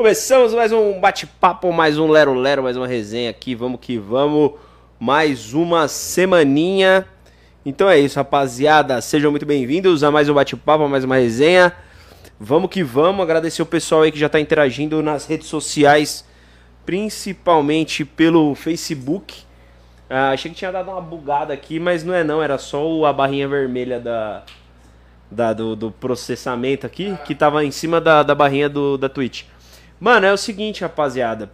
Começamos mais um bate-papo, mais um lero-lero, mais uma resenha aqui. Vamos que vamos. Mais uma semaninha. Então é isso, rapaziada. Sejam muito bem-vindos a mais um bate-papo, mais uma resenha. Vamos que vamos. Agradecer o pessoal aí que já está interagindo nas redes sociais, principalmente pelo Facebook. Ah, achei que tinha dado uma bugada aqui, mas não é não. Era só a barrinha vermelha da, da do, do, processamento aqui, que tava em cima da, da barrinha do, da Twitch. Mano, é o seguinte, rapaziada.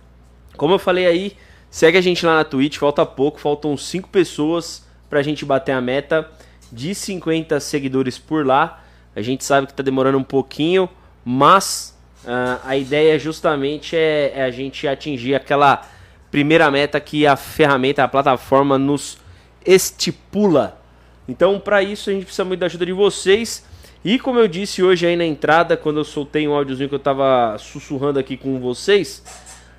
Como eu falei aí, segue a gente lá na Twitch. Falta pouco, faltam 5 pessoas pra gente bater a meta de 50 seguidores por lá. A gente sabe que tá demorando um pouquinho, mas uh, a ideia justamente é, é, a gente atingir aquela primeira meta que a ferramenta, a plataforma nos estipula. Então, para isso, a gente precisa muito da ajuda de vocês. E como eu disse hoje aí na entrada, quando eu soltei um áudiozinho que eu tava sussurrando aqui com vocês,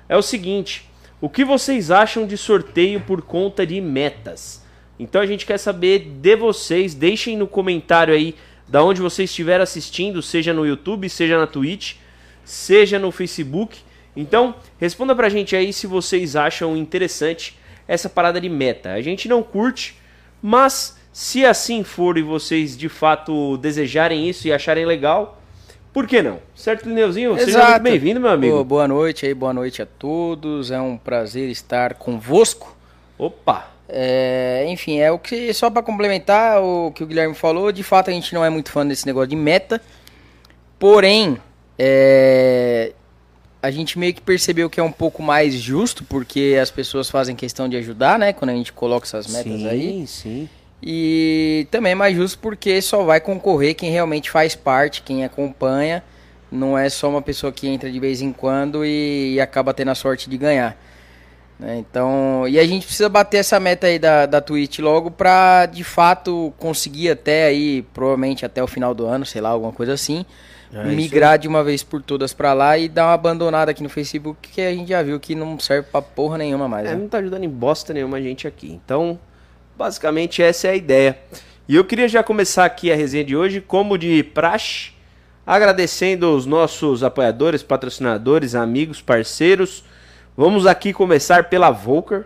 é o seguinte: o que vocês acham de sorteio por conta de metas? Então a gente quer saber de vocês, deixem no comentário aí da onde você estiver assistindo, seja no YouTube, seja na Twitch, seja no Facebook. Então, responda pra gente aí se vocês acham interessante essa parada de meta. A gente não curte, mas se assim for e vocês de fato desejarem isso e acharem legal, por que não? Certo, Lineuzinho? Exato. Seja muito bem-vindo, meu amigo. boa noite aí, boa noite a todos. É um prazer estar convosco. Opa! É, enfim, é o que só para complementar o que o Guilherme falou, de fato a gente não é muito fã desse negócio de meta. Porém, é, a gente meio que percebeu que é um pouco mais justo, porque as pessoas fazem questão de ajudar, né? Quando a gente coloca essas metas sim, aí. Sim, sim. E também é mais justo porque só vai concorrer quem realmente faz parte, quem acompanha. Não é só uma pessoa que entra de vez em quando e, e acaba tendo a sorte de ganhar. Né? Então, e a gente precisa bater essa meta aí da, da Twitch logo pra de fato conseguir até aí, provavelmente até o final do ano, sei lá, alguma coisa assim, é migrar de uma vez por todas pra lá e dar uma abandonada aqui no Facebook, que a gente já viu que não serve pra porra nenhuma mais. É, né? não tá ajudando em bosta nenhuma a gente aqui. Então, basicamente essa é a ideia. E eu queria já começar aqui a resenha de hoje, como de praxe, agradecendo os nossos apoiadores, patrocinadores, amigos, parceiros Vamos aqui começar pela Volker,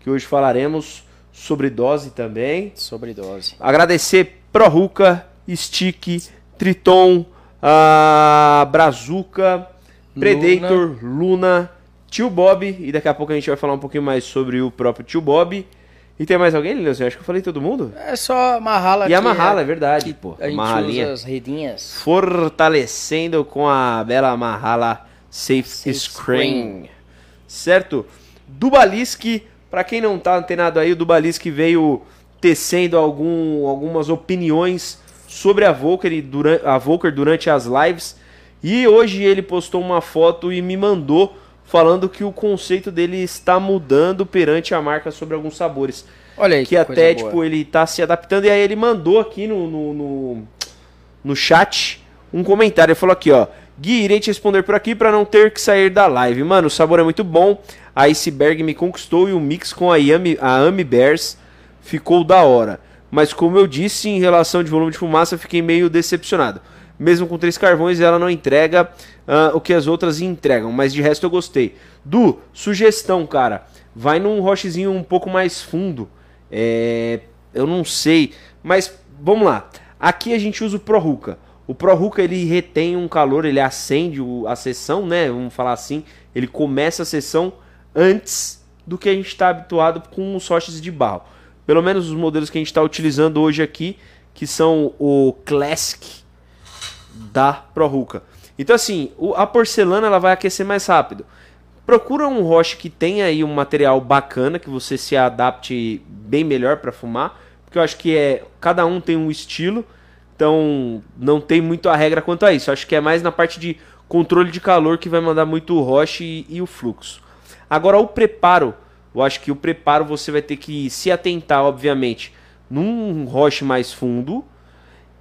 que hoje falaremos sobre dose também. Sobre dose. Agradecer ProRuca, Stick, Triton, a Brazuca, Predator, Luna. Luna, Tio Bob, e daqui a pouco a gente vai falar um pouquinho mais sobre o próprio Tio Bob. E tem mais alguém, Leandro? Acho que eu falei todo mundo. É só a Mahala. E a Mahala, é, é verdade, pô. A gente Mahalinha. usa as redinhas. Fortalecendo com a bela Mahala Safe, Safe Screen. Screen certo? Dubaliski, para quem não tá antenado aí, o Dubaliski veio tecendo algum, algumas opiniões sobre a Volker, durante, a Volker durante as lives. E hoje ele postou uma foto e me mandou falando que o conceito dele está mudando perante a marca sobre alguns sabores. Olha aí, que, que até tipo ele está se adaptando e aí ele mandou aqui no, no, no, no chat um comentário. Ele falou aqui, ó: Gui, irei te responder por aqui para não ter que sair da live. Mano, o sabor é muito bom. A Iceberg me conquistou e o mix com a Yami, a Ami Bears ficou da hora. Mas como eu disse, em relação de volume de fumaça, fiquei meio decepcionado. Mesmo com três carvões, ela não entrega uh, o que as outras entregam. Mas de resto eu gostei. Du, sugestão, cara. Vai num rochezinho um pouco mais fundo. É, eu não sei. Mas vamos lá. Aqui a gente usa o Pro Ruka. O ProRuca ele retém um calor, ele acende a sessão, né? Vamos falar assim. Ele começa a sessão antes do que a gente está habituado com os roches de barro. Pelo menos os modelos que a gente está utilizando hoje aqui, que são o Classic da ProRuca. Então assim, a porcelana ela vai aquecer mais rápido. Procura um roche que tenha aí um material bacana, que você se adapte bem melhor para fumar, porque eu acho que é cada um tem um estilo. Então, não tem muito a regra quanto a isso. Acho que é mais na parte de controle de calor que vai mandar muito o roche e, e o fluxo. Agora, o preparo, eu acho que o preparo você vai ter que se atentar, obviamente, num roche mais fundo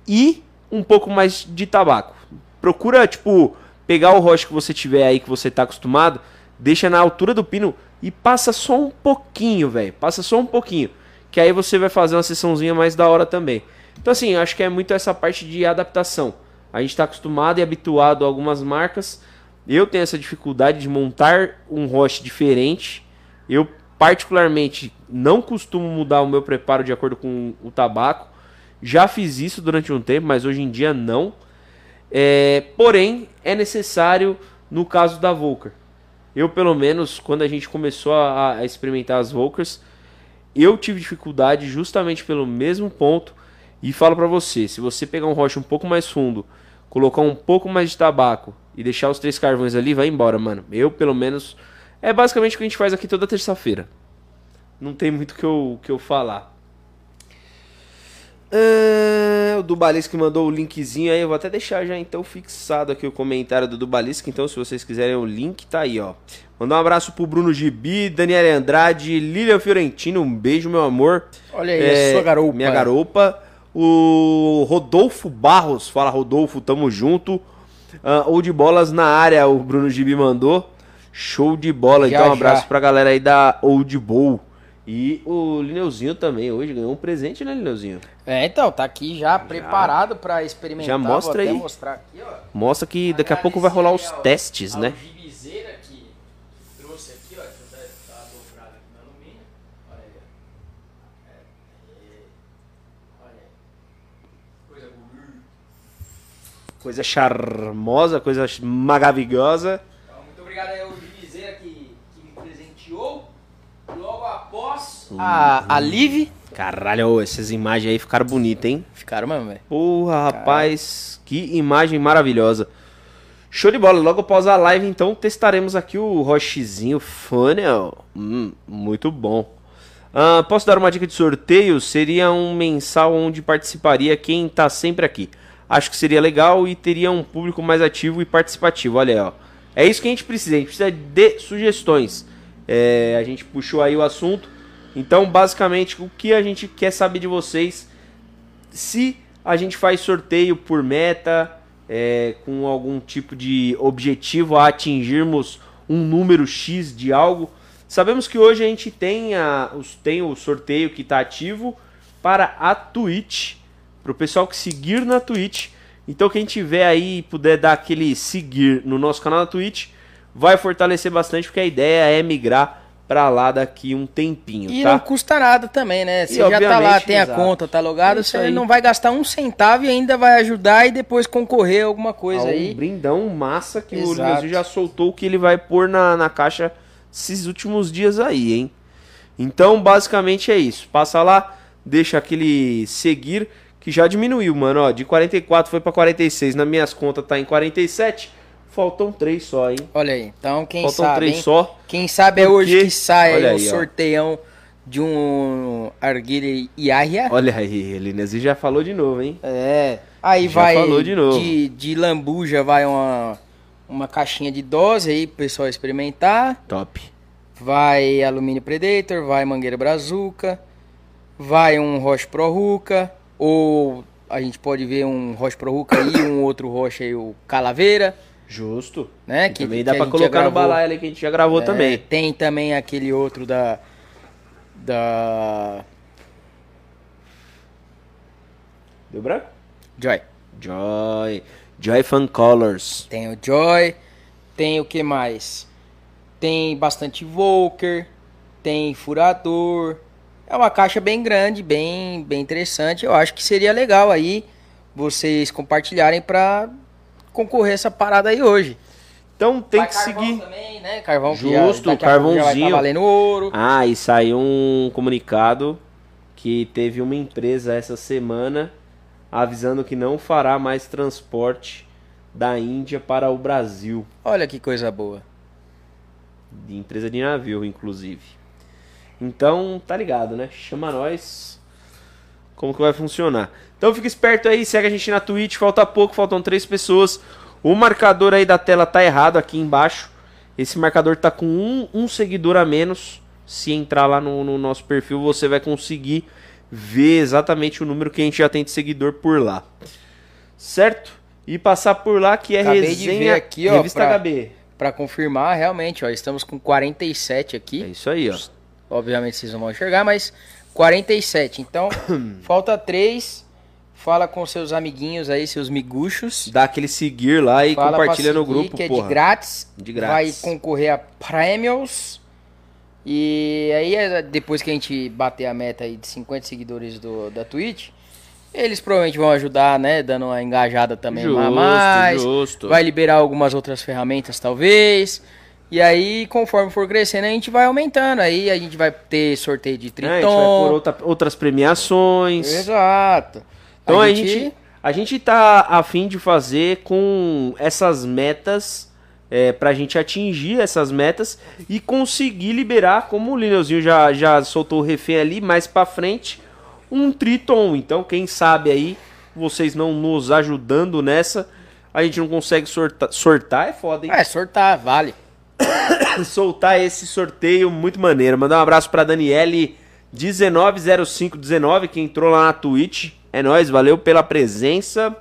e um pouco mais de tabaco. Procura, tipo, pegar o roche que você tiver aí, que você está acostumado, deixa na altura do pino e passa só um pouquinho, velho. Passa só um pouquinho. Que aí você vai fazer uma sessãozinha mais da hora também. Então, assim, acho que é muito essa parte de adaptação. A gente está acostumado e habituado a algumas marcas, Eu tenho essa dificuldade de montar um roche diferente. Eu, particularmente, não costumo mudar o meu preparo de acordo com o tabaco. Já fiz isso durante um tempo, mas hoje em dia não. É, porém, é necessário no caso da Volker. Eu, pelo menos, quando a gente começou a, a experimentar as Volkers, eu tive dificuldade justamente pelo mesmo ponto. E falo para você, se você pegar um rocha um pouco mais fundo, colocar um pouco mais de tabaco e deixar os três carvões ali, vai embora, mano. Eu, pelo menos, é basicamente o que a gente faz aqui toda terça-feira. Não tem muito que eu que eu falar. Ah, o Dubalisco mandou o linkzinho aí, eu vou até deixar já então fixado aqui o comentário do Dubalisco, então se vocês quiserem o link tá aí, ó. Mandar um abraço pro Bruno Gibi, Daniela Andrade, Lilian Fiorentino, um beijo, meu amor. Olha aí, é, sua garopa. Minha garopa. O Rodolfo Barros, fala Rodolfo, tamo junto. Uh, ou de bolas na área, o Bruno Gibi mandou. Show de bola, já, então um abraço já. pra galera aí da Old Bowl. E o Lineuzinho também hoje ganhou um presente, né, Lineuzinho? É, então, tá aqui já, já. preparado para experimentar. Já mostra aí. Aqui, mostra que daqui a pouco vai rolar os testes, né? Coisa charmosa, coisa maravilhosa. Então, muito obrigado aí ao Gibizeira que, que me presenteou. Logo a, a Live. Caralho, essas imagens aí ficaram bonitas, hein? Ficaram mesmo, velho. Porra, rapaz, que imagem maravilhosa. Show de bola, logo após a live, então, testaremos aqui o Rochezinho Funnel. Hum, muito bom. Uh, posso dar uma dica de sorteio? Seria um mensal onde participaria quem tá sempre aqui. Acho que seria legal e teria um público mais ativo e participativo. Olha aí, ó. É isso que a gente precisa, a gente precisa de sugestões. É, a gente puxou aí o assunto. Então, basicamente, o que a gente quer saber de vocês, se a gente faz sorteio por meta, é, com algum tipo de objetivo a atingirmos um número X de algo. Sabemos que hoje a gente tem, a, os, tem o sorteio que está ativo para a Twitch, para o pessoal que seguir na Twitch. Então quem tiver aí puder dar aquele seguir no nosso canal da Twitch, vai fortalecer bastante, porque a ideia é migrar para lá daqui um tempinho, e tá? não custa nada também, né? Você já tá lá, tem exato. a conta, tá logado, é você não vai gastar um centavo e ainda vai ajudar e depois concorrer a alguma coisa aí. Um brindão massa que exato. o Brasil já soltou que ele vai pôr na, na caixa esses últimos dias aí, hein? Então, basicamente é isso. Passa lá, deixa aquele seguir que já diminuiu, mano, ó, de 44 foi para 46, nas minhas contas tá em 47. Faltam três só, hein? Olha aí. Então, quem Faltam sabe. três hein? só. Quem sabe é hoje que sai o sorteião de um Arguile Iahia. Olha aí, Elinesi já falou de novo, hein? É. Aí já vai. Falou de novo. De, de lambuja vai uma, uma caixinha de dose aí pro pessoal experimentar. Top. Vai alumínio Predator, vai mangueira brazuca, vai um Roche Pro Ruka, ou a gente pode ver um Roche Pro Ruka e um outro Roche aí, o Calaveira. Justo. Né? Que, também dá para colocar no balaio ali que a gente já gravou é, também. Tem também aquele outro da. Da. Deu branco? Joy. Joy. Joy Fun Colors. Tem o Joy. Tem o que mais? Tem bastante Volker. Tem furador. É uma caixa bem grande, bem, bem interessante. Eu acho que seria legal aí vocês compartilharem para concorrer essa parada aí hoje. Então tem Vai que seguir. Também, né? Carvão Justo, já, carvãozinho. Já valendo ouro. Ah, e saiu um comunicado que teve uma empresa essa semana avisando que não fará mais transporte da Índia para o Brasil. Olha que coisa boa. De empresa de navio, inclusive. Então, tá ligado, né? Chama nós. Como que vai funcionar? Então fica esperto aí, segue a gente na Twitch, falta pouco, faltam três pessoas. O marcador aí da tela tá errado aqui embaixo. Esse marcador tá com um, um seguidor a menos. Se entrar lá no, no, nosso perfil, você vai conseguir ver exatamente o número que a gente já tem de seguidor por lá. Certo? E passar por lá que é Acabei resenha aqui, ó, Revista pra, HB. Pra confirmar, realmente, ó, estamos com 47 aqui. É isso aí, ó. Obviamente vocês não vão enxergar, mas 47. Então, falta 3 Fala com seus amiguinhos aí, seus miguxos. Dá aquele seguir lá e Fala compartilha pra no seguir, grupo, que é porra. de grátis. De Vai grátis. concorrer a prêmios. E aí, é, depois que a gente bater a meta aí de 50 seguidores do, da Twitch, eles provavelmente vão ajudar, né? Dando uma engajada também Justo, mais. justo. Vai liberar algumas outras ferramentas, talvez. E aí, conforme for crescendo, a gente vai aumentando. Aí a gente vai ter sorteio de É, a gente vai Triton. por outra- outras premiações. Exato. Então a gente, a gente tá a fim de fazer com essas metas, é, pra gente atingir essas metas e conseguir liberar, como o Lineuzinho já, já soltou o refém ali, mais pra frente, um Triton. Então, quem sabe aí, vocês não nos ajudando nessa, a gente não consegue sortar, sortar é foda, hein? É, sortar, vale. soltar esse sorteio muito maneiro. Mandar um abraço pra Daniele 190519 que entrou lá na Twitch. É nóis, valeu pela presença.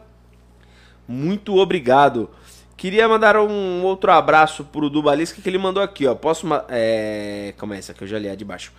Muito obrigado. Queria mandar um outro abraço pro Dubalisca que ele mandou aqui, ó. Posso. É. Calma essa aqui eu já li a de baixo.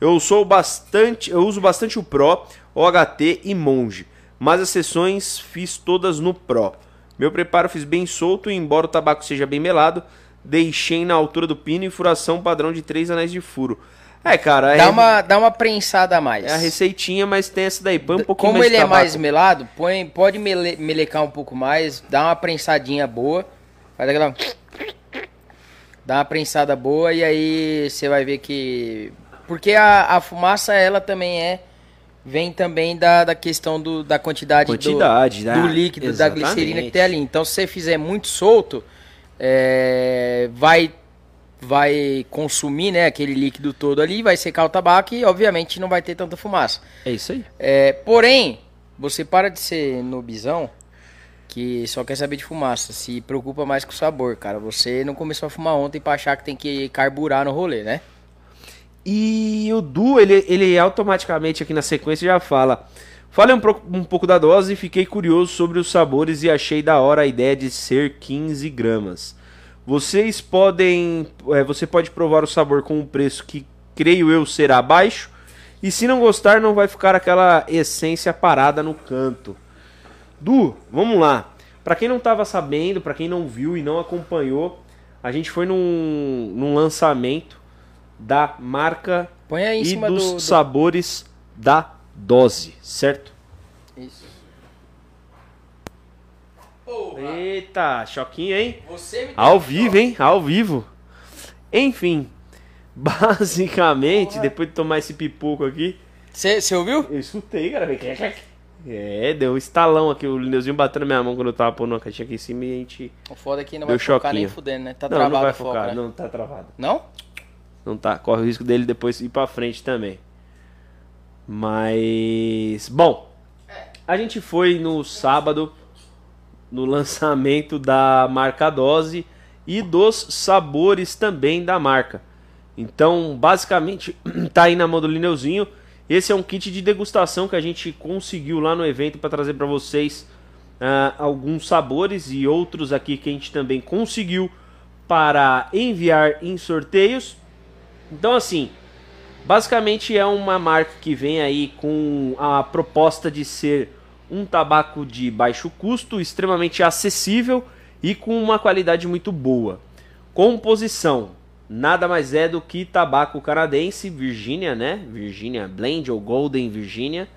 Eu sou bastante. Eu uso bastante o Pro, OHT e Monge. Mas as sessões fiz todas no Pro. Meu preparo fiz bem solto e, embora o tabaco seja bem melado, deixei na altura do pino e furação padrão de 3 anéis de furo. É, cara, é, Dá uma, dá uma prensada a mais. é a receitinha, mas tem essa daí. Põe um pouquinho Como mais ele é mais melado, põe, pode mele, melecar um pouco mais, dá uma prensadinha boa. Faz aquela. Dá uma prensada boa e aí você vai ver que. Porque a, a fumaça, ela também é. Vem também da, da questão do, da quantidade, do- Quantidade, do, né? líquido, da Exatamente. glicerina que tem ali. Então, se você fizer muito solto, é, vai vai consumir né, aquele líquido todo ali, vai secar o tabaco e, obviamente, não vai ter tanta fumaça. É isso aí. É, porém, você para de ser nobizão que só quer saber de fumaça, se preocupa mais com o sabor, cara. Você não começou a fumar ontem pra achar que tem que carburar no rolê, né? E o Du, ele, ele automaticamente aqui na sequência já fala. Falei um, um pouco da dose e fiquei curioso sobre os sabores e achei da hora a ideia de ser 15 gramas. Vocês podem. é, você pode provar o sabor com um preço que creio eu será baixo. E se não gostar, não vai ficar aquela essência parada no canto. Du, vamos lá. Pra quem não tava sabendo, pra quem não viu e não acompanhou, a gente foi num, num lançamento da marca Põe aí em e cima dos do, do- sabores da dose, certo? Isso. Eita, choquinho, hein? Ao vivo, hein? Ao vivo. Enfim, basicamente, Porra. depois de tomar esse pipoco aqui, Você ouviu? eu escutei, cara. É, deu um estalão aqui, o Lineuzinho batendo na minha mão quando eu tava pondo uma caixinha aqui em cima e a gente... O foda é que não vai focar nem choquinho. fudendo, né? Tá não, travado não vai focar, né? não tá travado. Não? Não tá, corre o risco dele depois ir pra frente também. Mas, bom, a gente foi no sábado no lançamento da marca Dose e dos sabores também da marca. Então, basicamente, tá aí na mão do Lineuzinho. Esse é um kit de degustação que a gente conseguiu lá no evento para trazer para vocês ah, alguns sabores e outros aqui que a gente também conseguiu para enviar em sorteios. Então, assim, basicamente é uma marca que vem aí com a proposta de ser um tabaco de baixo custo, extremamente acessível e com uma qualidade muito boa. Composição: nada mais é do que tabaco canadense, Virginia, né? Virginia Blend ou Golden Virginia.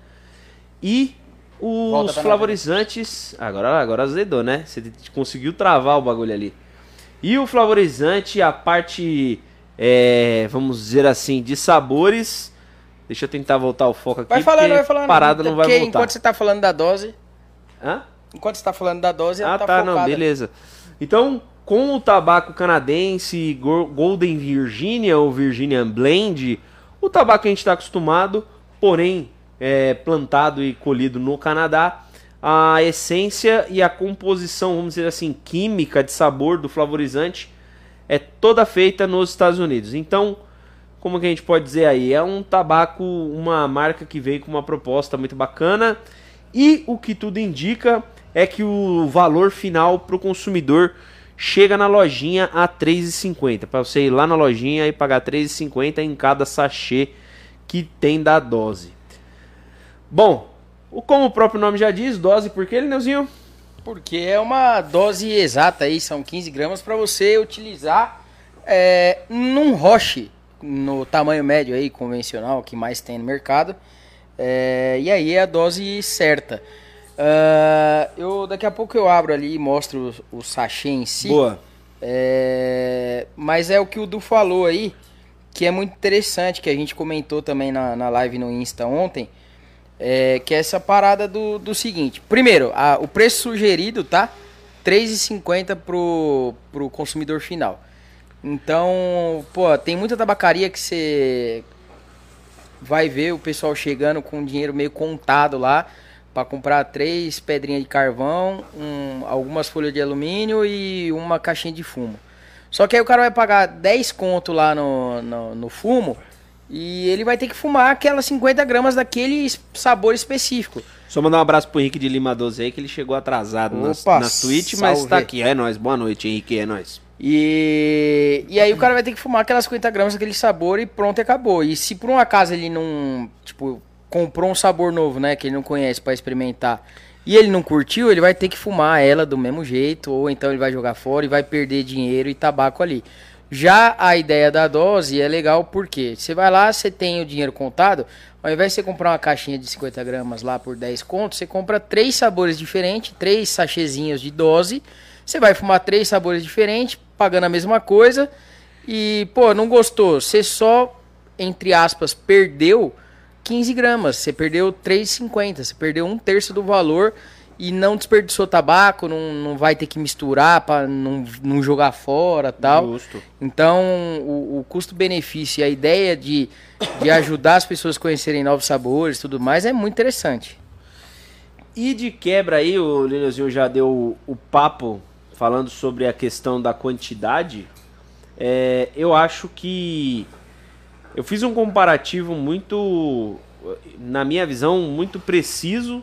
E os pra flavorizantes. Agora, agora azedou, né? Você conseguiu travar o bagulho ali. E o flavorizante, a parte, é, vamos dizer assim, de sabores. Deixa eu tentar voltar o foco aqui. Vai falando, vai falando. Parada não vai Porque voltar. enquanto você tá falando da dose, Hã? enquanto você tá falando da dose, ela Ah, tá, tá, focada. não, beleza. Então, com o tabaco canadense, Go- Golden Virginia ou Virginia Blend, o tabaco que a gente está acostumado, porém é, plantado e colhido no Canadá, a essência e a composição, vamos dizer assim, química de sabor do flavorizante é toda feita nos Estados Unidos. Então, como que a gente pode dizer aí? É um tabaco, uma marca que veio com uma proposta muito bacana e o que tudo indica é que o valor final para o consumidor chega na lojinha a R$ 3,50. Para você ir lá na lojinha e pagar R$ 3,50 em cada sachê que tem da dose. Bom, Como o próprio nome já diz, dose por quê, Lineuzinho? Porque é uma dose exata aí, são 15 gramas para você utilizar é, num roche no tamanho médio aí, convencional, que mais tem no mercado. É, e aí é a dose certa. Uh, eu, daqui a pouco eu abro ali e mostro o, o sachê em si. Boa. É, mas é o que o Du falou aí, que é muito interessante, que a gente comentou também na, na live no Insta ontem, é, que é essa parada do, do seguinte. Primeiro, a, o preço sugerido, tá? R$3,50 pro, pro consumidor final. Então, pô, tem muita tabacaria que você vai ver o pessoal chegando com dinheiro meio contado lá para comprar três pedrinhas de carvão, um, algumas folhas de alumínio e uma caixinha de fumo. Só que aí o cara vai pagar 10 conto lá no, no, no fumo e ele vai ter que fumar aquelas 50 gramas daquele sabor específico. Só mandar um abraço pro Henrique de Lima 12 aí, que ele chegou atrasado Opa, nas, tweets, mas tá aqui. É nóis, boa noite, Henrique, é nóis. E, e aí o cara vai ter que fumar aquelas 50 gramas daquele sabor e pronto, acabou. E se por um acaso ele não, tipo, comprou um sabor novo, né, que ele não conhece para experimentar, e ele não curtiu, ele vai ter que fumar ela do mesmo jeito, ou então ele vai jogar fora e vai perder dinheiro e tabaco ali. Já a ideia da dose é legal porque você vai lá, você tem o dinheiro contado, ao invés de você comprar uma caixinha de 50 gramas lá por 10 contos, você compra três sabores diferentes, três sachezinhos de dose, você vai fumar três sabores diferentes, pagando a mesma coisa, e, pô, não gostou, você só, entre aspas, perdeu 15 gramas. Você perdeu 3,50. Você perdeu um terço do valor e não desperdiçou tabaco, não, não vai ter que misturar para não, não jogar fora tal. Justo. Então, o, o custo-benefício e a ideia de, de ajudar as pessoas a conhecerem novos sabores e tudo mais é muito interessante. E de quebra aí, o Lineuzinho já deu o, o papo falando sobre a questão da quantidade. É, eu acho que eu fiz um comparativo muito, na minha visão, muito preciso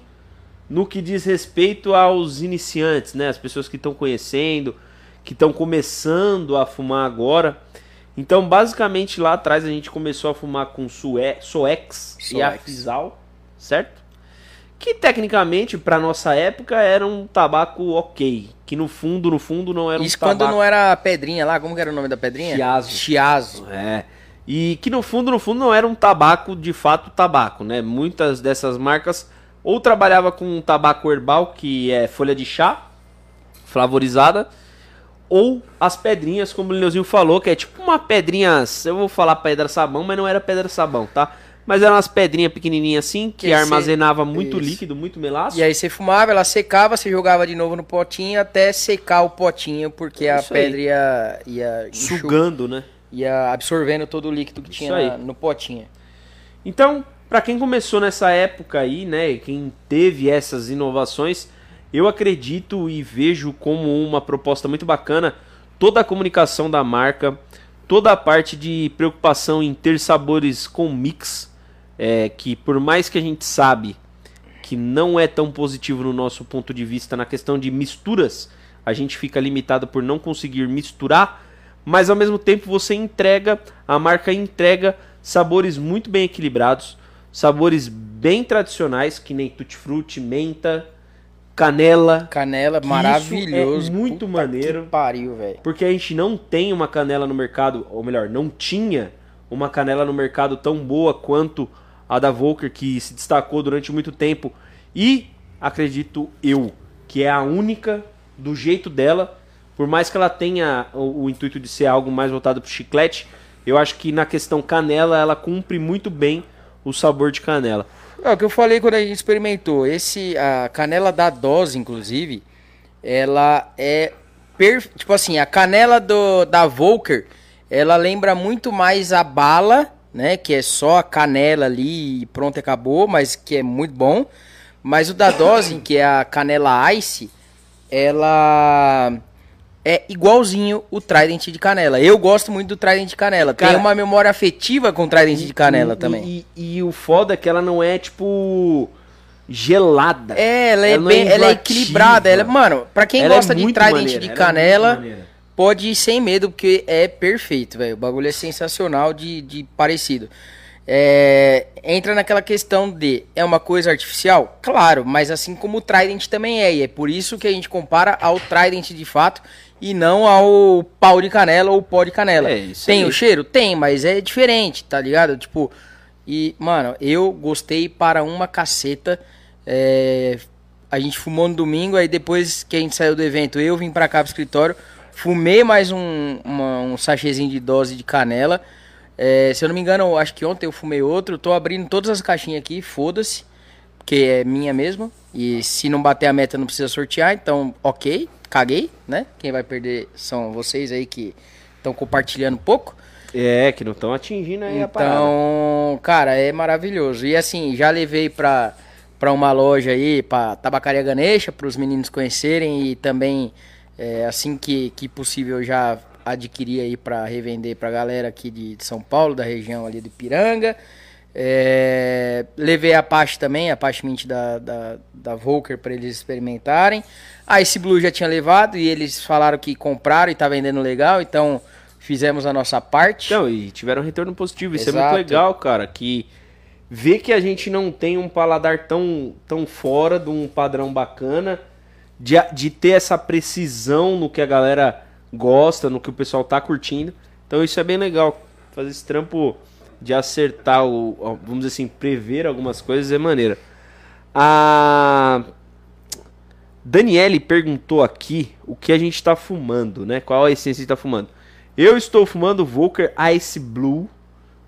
no que diz respeito aos iniciantes, né? As pessoas que estão conhecendo, que estão começando a fumar agora. Então, basicamente, lá atrás a gente começou a fumar com Sue Soex, Soex e Afisal, certo? Que tecnicamente, para nossa época, era um tabaco ok. Que no fundo, no fundo, não era Isso um tabaco... quando não era a pedrinha lá, como que era o nome da pedrinha? Chiazo. Chiazo. É. E que no fundo, no fundo, não era um tabaco de fato tabaco, né? Muitas dessas marcas ou trabalhava com um tabaco herbal, que é folha de chá, flavorizada, ou as pedrinhas, como o Lineuzinho falou, que é tipo uma pedrinha, eu vou falar pedra sabão, mas não era pedra sabão, tá? Mas eram umas pedrinhas pequenininhas assim, que, que armazenava muito Isso. líquido, muito melaço. E aí você fumava, ela secava, você jogava de novo no potinho até secar o potinho, porque é a pedra ia, ia... Sugando, né? ia absorvendo todo o líquido que Isso tinha na, no potinho. Então, para quem começou nessa época aí, né, quem teve essas inovações, eu acredito e vejo como uma proposta muito bacana toda a comunicação da marca, toda a parte de preocupação em ter sabores com mix, é, que por mais que a gente sabe que não é tão positivo no nosso ponto de vista na questão de misturas, a gente fica limitado por não conseguir misturar mas ao mesmo tempo você entrega, a marca entrega sabores muito bem equilibrados, sabores bem tradicionais, que nem tutti-frutti, menta, canela. Canela, maravilhoso. é muito Puta maneiro. pariu, velho. Porque a gente não tem uma canela no mercado, ou melhor, não tinha uma canela no mercado tão boa quanto a da Volker, que se destacou durante muito tempo. E acredito eu que é a única do jeito dela por mais que ela tenha o, o intuito de ser algo mais voltado para chiclete, eu acho que na questão canela ela cumpre muito bem o sabor de canela. É o que eu falei quando a gente experimentou. Esse a canela da dose, inclusive, ela é tipo assim, a canela do da Volker, ela lembra muito mais a bala, né, que é só a canela ali e pronto, acabou, mas que é muito bom. Mas o da dose, que é a canela ice, ela é igualzinho o Trident de canela. Eu gosto muito do Trident de canela. Cara, Tem uma memória afetiva com o Trident de canela e, também. E, e, e, o foda é que ela não é tipo gelada. É, ela é, ela é bem, é ela é equilibrada. Ela, mano, para quem ela é gosta é de Trident maneira, de canela, pode ir sem medo porque é perfeito, velho. O bagulho é sensacional de, de parecido. É, entra naquela questão de é uma coisa artificial? Claro, mas assim como o Trident também é, e é por isso que a gente compara ao Trident de fato e não ao pau de canela ou pó de canela. É, isso Tem aí. o cheiro? Tem, mas é diferente, tá ligado? Tipo, e, mano, eu gostei para uma caceta. É, a gente fumou no domingo, aí depois que a gente saiu do evento, eu vim pra cá pro escritório, fumei mais um, uma- um sachêzinho de dose de canela. É, se eu não me engano, acho que ontem eu fumei outro. Tô abrindo todas as caixinhas aqui, foda-se. Porque é minha mesmo. E se não bater a meta, não precisa sortear. Então, ok, caguei, né? Quem vai perder são vocês aí que estão compartilhando pouco. É, que não estão atingindo aí a parada. Então, cara, é maravilhoso. E assim, já levei pra, pra uma loja aí, pra Tabacaria Ganesha, pros meninos conhecerem e também, é, assim que, que possível, já adquiri aí pra revender pra galera aqui de, de São Paulo, da região ali do Piranga. É, levei a Apache também, a Apache Mint da, da, da Volker pra eles experimentarem. A Ice Blue já tinha levado e eles falaram que compraram e tá vendendo legal, então fizemos a nossa parte. Então, e tiveram um retorno positivo. Isso é Exato. muito legal, cara. Que ver que a gente não tem um paladar tão, tão fora de um padrão bacana, de, de ter essa precisão no que a galera gosta, no que o pessoal tá curtindo. Então isso é bem legal. Fazer esse trampo de acertar o. Vamos dizer assim, prever algumas coisas é maneira. A. Daniele perguntou aqui o que a gente está fumando, né? Qual a essência que está fumando. Eu estou fumando Volker Ice Blue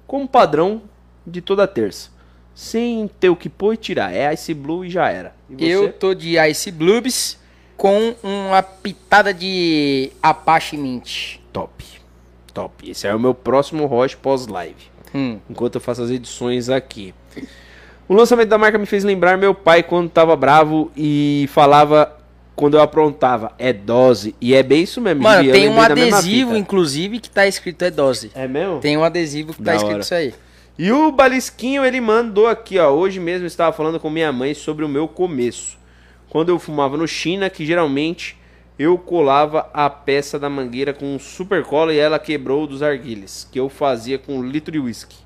como padrão de toda terça. Sem ter o que pôr e tirar. É Ice Blue e já era. Eu tô de Ice Blues com uma pitada de Apache Mint. Top. Top. Esse é o meu próximo Roche pós-live. Hum. Enquanto eu faço as edições aqui. O lançamento da marca me fez lembrar meu pai quando tava bravo e falava quando eu aprontava. É dose. E é bem isso mesmo. Mano, eu tem um adesivo, inclusive, que tá escrito é dose. É mesmo? Tem um adesivo que tá Da escrito hora. isso aí. E o Balisquinho, ele mandou aqui, ó. Hoje mesmo estava falando com minha mãe sobre o meu começo. Quando eu fumava no China, que geralmente eu colava a peça da mangueira com um super cola e ela quebrou dos arguilhas, que eu fazia com um litro de whisky.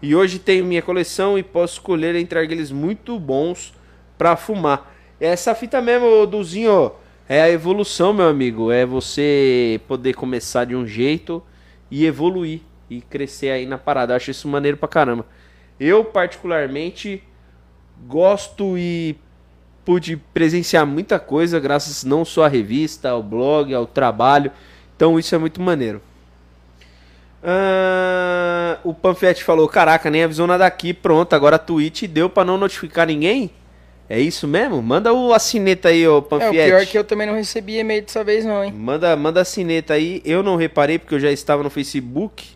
E hoje tenho minha coleção e posso escolher entre arguilhas muito bons pra fumar. Essa fita mesmo, Duzinho, é a evolução, meu amigo. É você poder começar de um jeito e evoluir e crescer aí na parada. Eu acho isso maneiro pra caramba. Eu, particularmente, gosto e pude presenciar muita coisa, graças não só à revista, ao blog, ao trabalho. Então isso é muito maneiro. Ah, o Panfete falou: Caraca, nem avisou nada aqui. Pronto, agora a Twitch deu pra não notificar ninguém? É isso mesmo? Manda o assineta aí, ô É, o Panfete. pior é que eu também não recebi e-mail dessa vez não, hein. Manda, manda a sineta aí. Eu não reparei porque eu já estava no Facebook.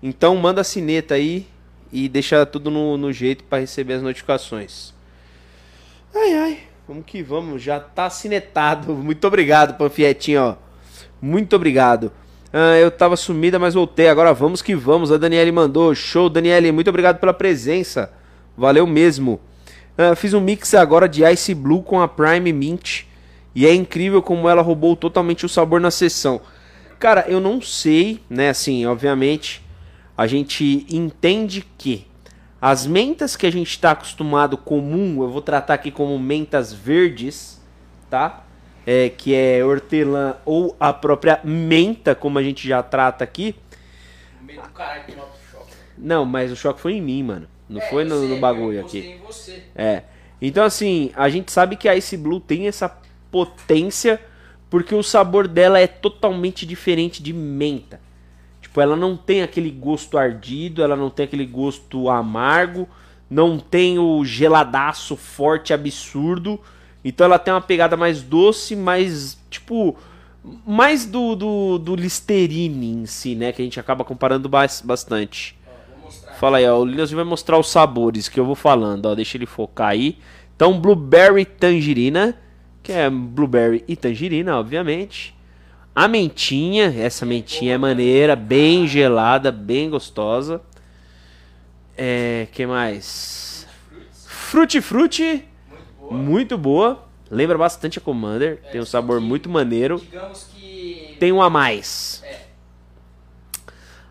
Então manda a sineta aí e deixa tudo no, no jeito para receber as notificações. Ai, ai. Vamos que vamos. Já tá assinetado. Muito obrigado, Panfietinho, ó. Muito obrigado. Ah, eu tava sumida, mas voltei. Agora vamos que vamos. A Daniele mandou. Show, Daniele. Muito obrigado pela presença. Valeu mesmo. Ah, fiz um mix agora de Ice Blue com a Prime Mint. E é incrível como ela roubou totalmente o sabor na sessão. Cara, eu não sei, né? Assim, obviamente, a gente entende que as mentas que a gente está acostumado comum, eu vou tratar aqui como mentas verdes, tá? É, que é hortelã ou a própria menta, como a gente já trata aqui. Medo do caralho que choque. Não, mas o choque foi em mim, mano. Não foi no, no bagulho aqui. em você. É. Então, assim, a gente sabe que a Ice Blue tem essa potência porque o sabor dela é totalmente diferente de menta. Tipo, ela não tem aquele gosto ardido, ela não tem aquele gosto amargo, não tem o geladaço forte absurdo. Então ela tem uma pegada mais doce, mais, tipo, mais do, do, do Listerine em si, né? Que a gente acaba comparando bas- bastante. Fala aí, ó. O Linus vai mostrar os sabores que eu vou falando, ó. Deixa ele focar aí. Então, blueberry tangerina, que é blueberry e tangerina, obviamente. A mentinha, essa mentinha é maneira, bem gelada, bem gostosa. É, que mais? Frutti Frutti, muito boa. Lembra bastante a Commander, tem um sabor muito maneiro. Que Tem um a mais.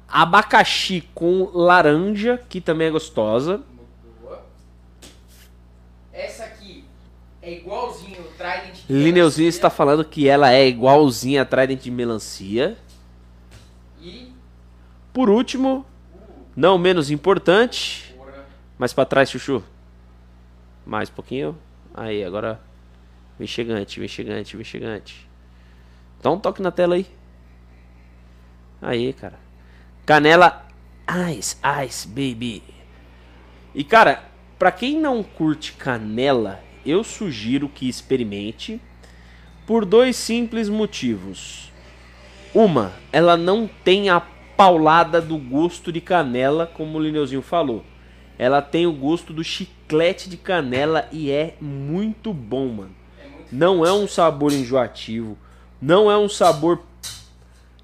abacaxi com laranja, que também é gostosa. Essa aqui é igualzinho o Trident. de Lineuzinho está falando que ela é igualzinha a Trident de melancia. E. Por último, não menos importante, Porra. mais pra trás, chuchu. Mais um pouquinho. Aí, agora vem chegante, vem chegante, vem chegante. Dá um toque na tela aí. Aí, cara. Canela Ice, Ice, baby. E, cara, pra quem não curte canela, eu sugiro que experimente por dois simples motivos. Uma, ela não tem a paulada do gosto de canela, como o Lineuzinho falou. Ela tem o gosto do chiclete de canela e é muito bom, mano. Não é um sabor enjoativo, não é um sabor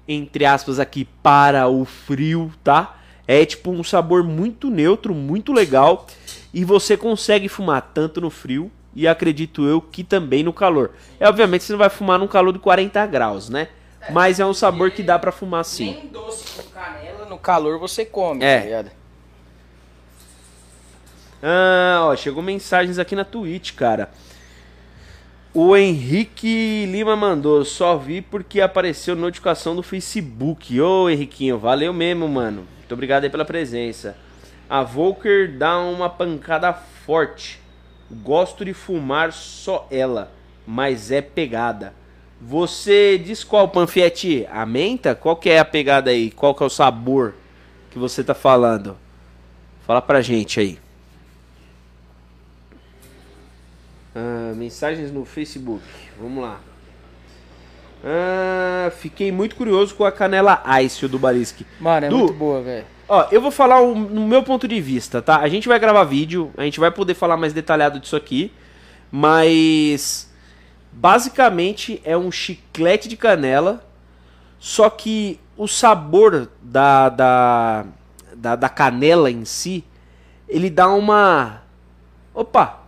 entre aspas aqui para o frio, tá? É tipo um sabor muito neutro, muito legal e você consegue fumar tanto no frio e acredito eu que também no calor. É obviamente você não vai fumar num calor de 40 graus, né? Mas é um sabor que dá pra fumar sim. Nem doce com canela no calor você come, É. tá ligado? Ah, ó, chegou mensagens aqui na Twitch, cara. O Henrique Lima mandou, só vi porque apareceu notificação do Facebook. Ô, Henriquinho, valeu mesmo, mano. Muito obrigado aí pela presença. A Volker dá uma pancada forte. Gosto de fumar só ela, mas é pegada. Você diz qual, Panfiete? A menta? Qual que é a pegada aí? Qual que é o sabor que você tá falando? Fala pra gente aí. Ah, mensagens no Facebook. Vamos lá. Ah, fiquei muito curioso com a canela Ice o do Balisque. Mano, é Du, muito boa, velho. Ó, eu vou falar o, no meu ponto de vista, tá? A gente vai gravar vídeo, a gente vai poder falar mais detalhado disso aqui, mas basicamente é um chiclete de canela, só que o sabor da, da, da, da canela em si, ele dá uma. Opa!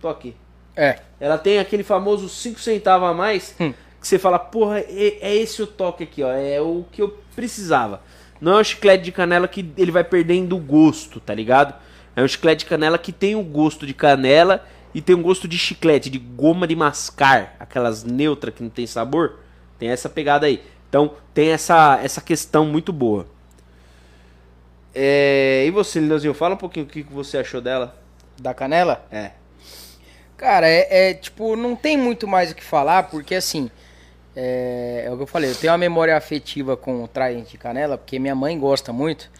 Tô aqui. É. Ela tem aquele famoso 5 centavos a mais Hum. que você fala, porra, é, é esse o toque aqui, ó. É o que eu precisava. Não é um chiclete de canela que ele vai perdendo o gosto, tá ligado? É um chiclete de canela que tem o gosto de canela e tem um gosto de chiclete, de goma de mascar, aquelas neutras que não tem sabor. Tem essa pegada aí. Então tem essa, essa questão muito boa. É, e você, Lineuzinho, fala um pouquinho o que que você achou dela. Da canela? É. Cara, é, é, tipo, não tem muito mais o que falar, porque assim, é, é o que eu falei, eu tenho uma memória afetiva com o Trident de canela, porque minha mãe gosta muito.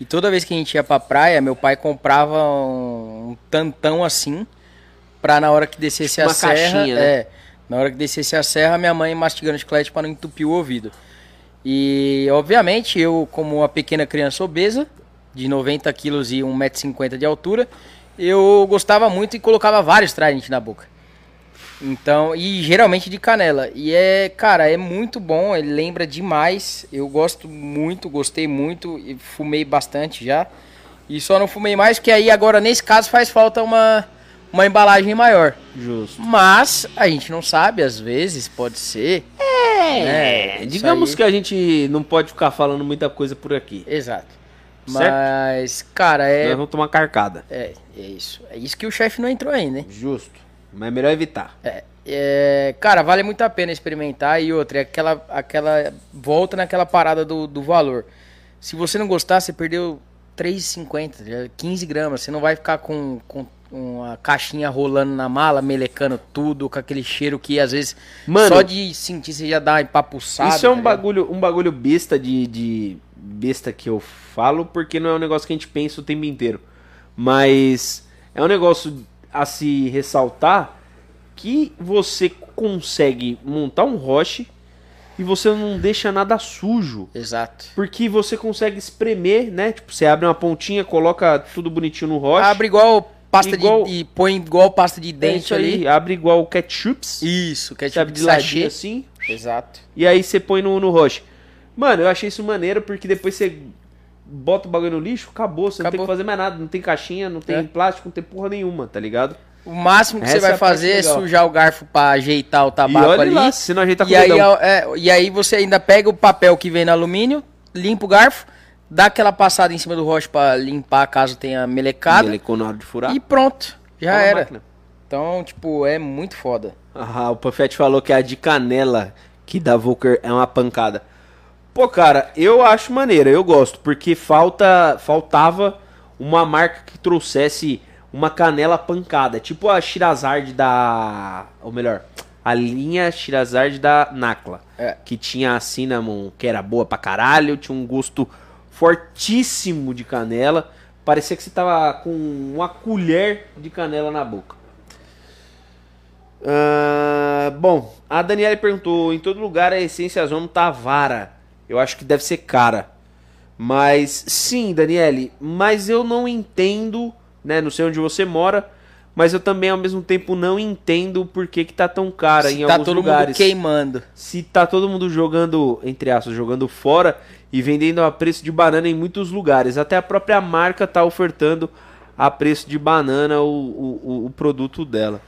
E toda vez que a gente ia pra praia, meu pai comprava um, um tantão assim, pra na hora que descesse Tipo a serra, caixinha, né? é, na hora que descesse a serra, minha mãe mastigando chiclete pra não entupir o ouvido. E, obviamente, eu, como uma pequena criança obesa, de 90 quilos e 1,50m de altura, eu gostava muito e colocava vários Trident na boca. Então, e geralmente de canela. E é, cara, é muito bom, ele lembra demais. Eu gosto muito, gostei muito e fumei bastante já. E só não fumei mais porque aí agora nesse caso faz falta uma uma embalagem maior. Justo. Mas a gente não sabe, às vezes pode ser. É, isso digamos aí. que a gente não pode ficar falando muita coisa por aqui. Exato. Certo. Mas, cara, Nós é, vamos tomar carcada. é, é isso. É isso que o chefe não entrou ainda, hein? Justo. Mas é melhor evitar. É, é, cara, vale muito a pena experimentar. E outra, é aquela, aquela volta naquela parada do, do valor. Se você não gostar, você perdeu 3,50, já 15 gramas. Você não vai ficar com, com uma caixinha rolando na mala, melecando tudo, com aquele cheiro que às vezes Mano, só de sentir você já dá uma empapuçada. Isso é um tá bagulho, um bagulho besta de, de besta que eu falo, porque não é um negócio que a gente pensa o tempo inteiro. Mas é um negócio a se ressaltar que você consegue montar um roche e você não deixa nada sujo. Exato. Porque você consegue espremer, né? Tipo, você abre uma pontinha, coloca tudo bonitinho no roche. Abre igual pasta Igual- de. E põe igual pasta de é dente isso aí, ali. abre igual ketchups, Isso, que é tipo sabe, de sachê. assim. Exato. E aí você põe no, no roche. Mano, eu achei isso maneiro porque depois você bota o bagulho no lixo, acabou. Você não tem Acabou. que fazer mais nada. Não tem caixinha, não tem É. plástico, não tem porra nenhuma, tá ligado? O máximo que Essa você vai é fazer é sujar o garfo pra ajeitar o tabaco ali. lá, se não ajeitar com e, aí, é, e aí você ainda pega o papel que vem no alumínio, limpa o garfo, dá aquela passada em cima do roche pra limpar caso tenha melecada. Melecou na hora de furar. E pronto, já Fala era. Então, tipo, é muito foda. Ah, o Puffet falou que é a de canela que da Volker é uma pancada. Pô, cara, eu acho maneira, eu gosto, porque falta faltava uma marca que trouxesse uma canela pancada, tipo a Shirazard da, ou melhor, a linha Shirazard da Nakla, É. que tinha a cinnamon, que era boa pra caralho, tinha um gosto fortíssimo de canela, parecia que você tava com uma colher de canela na boca. Ah, bom, a Daniela perguntou: em todo lugar a essência Zomo tá vara. Eu acho que deve ser cara. Mas sim, Daniele, mas eu não entendo, né? Não sei onde você mora, mas eu também ao mesmo tempo não entendo por que, que tá tão cara Se em tá alguns todo lugares. mundo queimando. Se tá todo mundo jogando, entre aspas, jogando fora e vendendo a preço de banana em muitos lugares. Até a própria marca tá ofertando a preço de banana o, o- o produto dela.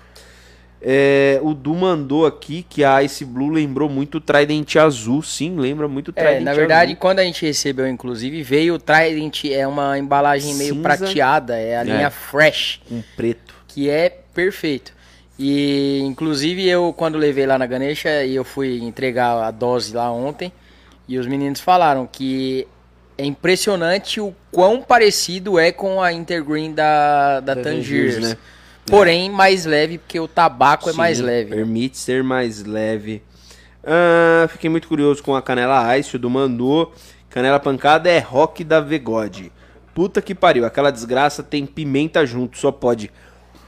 É, o Du mandou aqui que a Ice Blue lembrou muito o Trident azul. Sim, lembra muito o Trident É, na verdade, azul. quando a gente recebeu, inclusive, veio o Trident, é uma embalagem meio Cinza. prateada, é a linha É. Fresh, Um preto. que é perfeito. E, inclusive, eu, quando levei lá na Ganesha, e eu fui entregar a dose lá ontem, e os meninos falaram que é impressionante o quão parecido é com a Intergreen da, da, Da Tangiers, Tangiers, né? Porém, mais leve, porque o tabaco é mais Sim, leve. Permite ser mais leve. Ah, fiquei muito curioso com a Canela Ice, o do mandou. Canela pancada é rock da Vegode. Puta que pariu, aquela desgraça tem pimenta junto, só pode.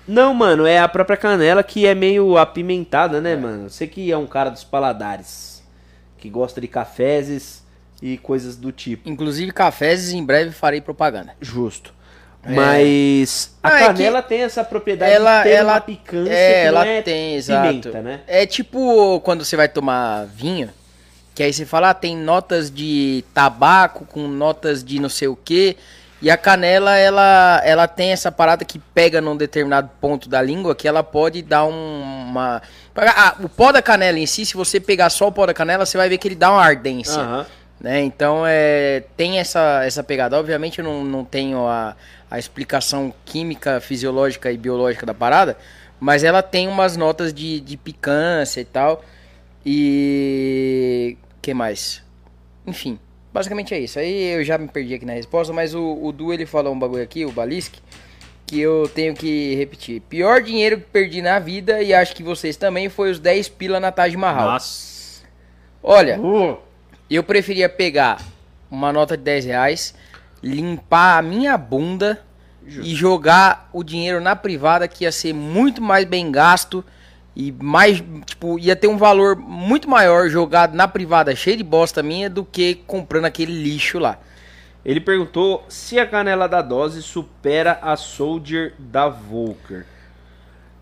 Não, mano, é a própria canela que é meio apimentada, né, mano? Você que é um cara dos paladares, que gosta de cafezes e coisas do tipo. Inclusive, cafés, em breve farei propaganda. Justo. Mas a é canela tem essa propriedade ela, de ter ela, uma picância é, ela é tem, exato. pimenta, né? É tipo quando você vai tomar vinho, que aí você fala, ah, tem notas de tabaco com notas de não sei o que, e a canela, ela, ela tem essa parada que pega num determinado ponto da língua, que ela pode dar um- uma... Ah, o pó da canela em si, se você pegar só o pó da canela, você vai ver que ele dá uma ardência Aham. Né? Então é, tem essa, essa pegada. Obviamente eu não, não tenho a, a explicação química, fisiológica e biológica da parada, mas ela tem umas notas de, de picância e tal. E. que mais? Enfim, basicamente é isso. Aí eu já me perdi aqui na resposta, mas o, o Du ele falou um bagulho aqui, o Balisk, que eu tenho que repetir. Pior dinheiro que perdi na vida, e acho que vocês também, foi os 10 pila na Taj Mahal. Nossa. Olha, Uh. Eu preferia pegar uma nota de 10 reais, limpar a minha bunda e jogar o dinheiro na privada, que ia ser muito mais bem gasto e mais, tipo, ia ter um valor muito maior jogado na privada, cheio de bosta minha, do que comprando aquele lixo lá. Ele perguntou se a canela da dose supera a Soldier da Volker.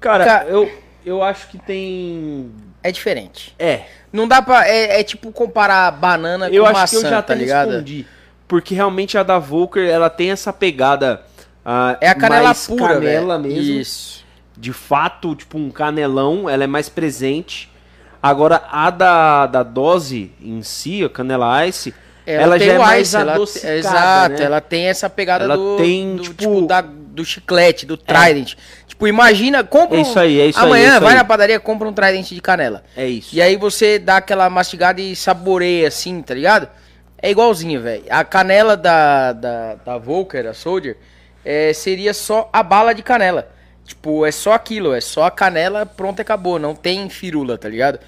Cara, Ca- eu, eu acho que tem. É diferente. É, Não dá pra. É, é tipo comparar banana eu com acho maçã, que eu já tá até ligado? respondi. Porque realmente a da Volker, ela tem essa pegada. ah, É a canela mais pura, canela mesmo. Isso. De fato, tipo um canelão, ela é mais presente. Agora, a da, da dose em si, a canela ice, ela, tem já é mais ice, ela- adocicada, Exato, né? ela tem essa pegada Ela do, tem, do, tipo- tipo, da- do chiclete, do Trident. Tipo, imagina, compra É um- isso aí, é isso aí, Amanhã é vai aí. na padaria, compra um Trident de canela. É isso. E aí você dá aquela mastigada e saboreia assim, tá ligado? É igualzinho, velho. A canela da, da, da Volker, a Soldier, é, seria só a bala de canela. Tipo, é só aquilo, é só a canela, pronto, acabou. Não tem firula, tá ligado?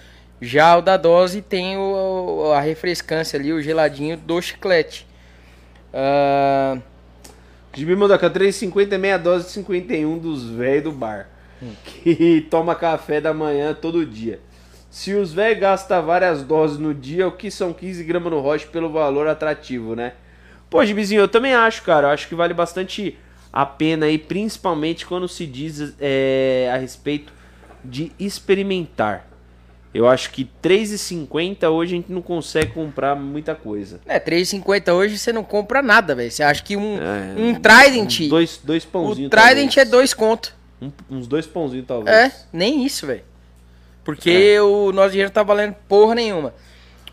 Já o da dose tem o, a refrescância ali, o geladinho do chiclete. Ah, Gibi Mandoca, 3,50 é meia dose de 51 dos velhos do bar. Que toma café da manhã todo dia. Se os velhos gastam várias doses no dia, o que são 15 gramas no roche pelo valor atrativo, né? Pô, Gibizinho, eu também acho, cara. Eu acho que vale bastante a pena aí, principalmente quando se diz é, a respeito de experimentar. Eu acho que 3,50 hoje a gente não consegue comprar muita coisa. é, 3,50 hoje você não compra nada, velho. Você acha que um, É, um Trident. Dois, dois o pãozinhos. Trident é talvez. dois conto. Um- uns dois pãozinhos, talvez. É, nem isso, velho. Porque É. o nosso dinheiro tá valendo porra nenhuma.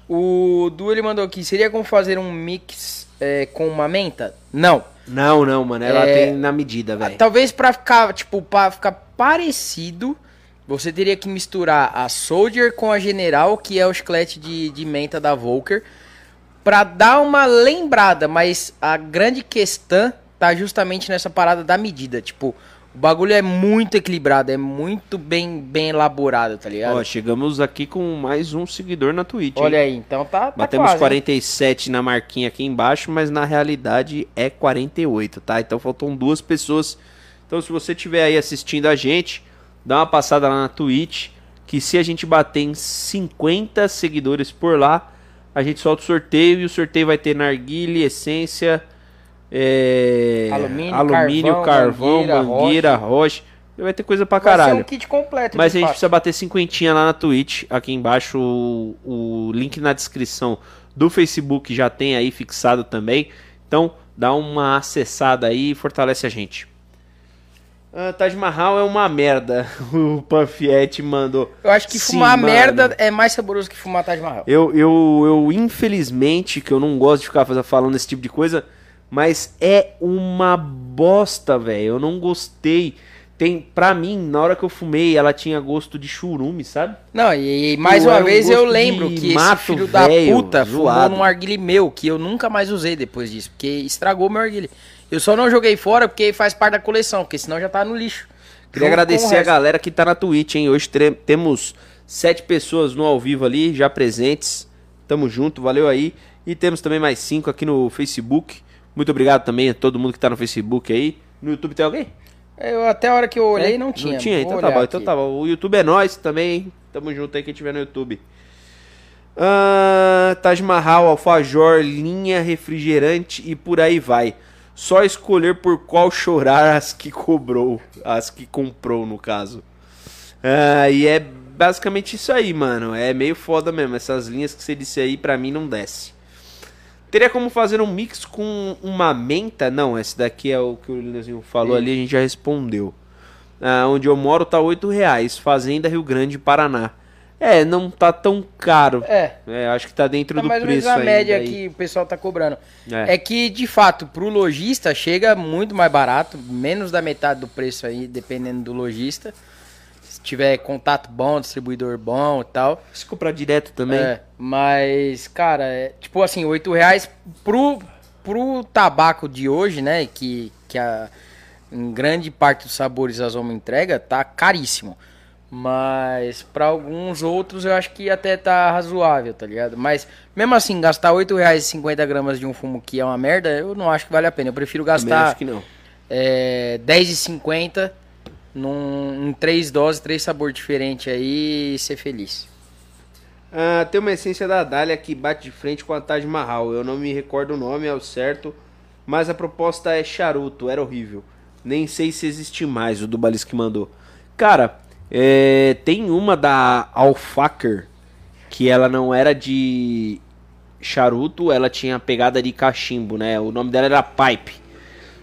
O Du ele mandou aqui, seria como fazer um mix é, com uma menta? Não. Não, não, mano. Ela É, tem na medida, velho. Talvez pra ficar, tipo, pra ficar parecido, você teria que misturar a Soldier com a General, que é o chiclete de, de menta da Volker, pra dar uma lembrada, mas a grande questão tá justamente nessa parada da medida, tipo, o bagulho é muito equilibrado, é muito bem, bem elaborado, tá ligado? Ó, chegamos aqui com mais um seguidor na Twitch. hein? Olha aí, então tá, tá Batemos quase, hein? 47 na marquinha aqui embaixo, mas na realidade é 48, tá? Então faltam duas pessoas. Então se você estiver aí assistindo a gente, dá uma passada lá na Twitch, que se a gente bater em 50 seguidores por lá, a gente solta o sorteio e o sorteio vai ter narguile, essência, é, Alumínio, alumínio carvão, carvão, mangueira, rocha. Vai ter coisa pra Vai ser caralho. um kit completo. Mas a gente fato. precisa bater cinquentinha lá na Twitch. Aqui embaixo o, o link na descrição do Facebook já tem aí fixado também. Então dá uma acessada aí e fortalece a gente. Ah, Taj Mahal é uma merda. O Panfiette mandou. Eu acho que Sim, fumar mano. merda é mais saboroso que fumar Taj Mahal. Eu, eu, eu, infelizmente, que eu não gosto de ficar falando esse tipo de coisa, mas é uma bosta, velho. Eu não gostei. Tem, pra mim, na hora que eu fumei, ela tinha gosto de churume, sabe? Não, e, e mais Pô, uma era um vez eu lembro que esse filho da velho, puta fumou zoado. num arguile meu, que eu nunca mais usei depois disso, porque estragou meu arguile. Eu só não joguei fora porque faz parte da coleção, porque senão já tá no lixo. Queria o agradecer a galera que tá na Twitch, hein? Hoje temos sete pessoas no ao vivo ali, já presentes. Tamo junto, valeu aí. E temos também mais cinco aqui no Facebook. Muito obrigado também a todo mundo que tá no Facebook aí. No YouTube tem alguém? Eu, até a hora que eu olhei É? não tinha. Não tinha? Vou Então tá bom, então tá bom. O YouTube é nós também. hein? Tamo junto aí quem tiver no YouTube. Ah, Taj Mahal, alfajor, linha, refrigerante e por aí vai. Só escolher por qual chorar as que cobrou. As que comprou, no caso. Ah, e é basicamente isso aí, mano. É meio foda mesmo. Essas linhas que você disse aí, pra mim, não desce. Teria como fazer um mix com uma menta? Não, esse daqui é o que o Leozinho falou ali, a gente já respondeu. Ah, onde eu moro tá 8 reais. Fazenda Rio Grande, Paraná. É, não tá tão caro. É, É, acho que tá dentro tá do mais ou menos preço a ainda média aí. que o pessoal tá cobrando. É. É que, de fato, pro lojista chega muito mais barato, menos da metade do preço aí, dependendo do lojista. Se tiver contato bom, distribuidor bom e tal. Se comprar direto também. É, mas, cara, é, tipo assim, 8 reais pro, pro tabaco de hoje, né? Que, que a, em grande parte dos sabores a Zoma entrega, tá caríssimo. Mas pra alguns outros eu acho que até tá razoável, tá ligado? Mas mesmo assim, gastar 8 reais e 50 gramas de um fumo que é uma merda, eu não acho que vale a pena. Eu prefiro gastar acho que não. é, 10,50 num, em três doses, três sabores diferentes aí e ser feliz. Ah, tem uma essência da Dália que bate de frente com a Taj Mahal. Eu não me recordo o nome ao certo, mas a proposta é charuto, era horrível. Nem sei se existe mais, o do Balis que mandou. Cara, é, tem uma da Alfaker que ela não era de charuto, ela tinha pegada de cachimbo, né? O nome dela era Pipe.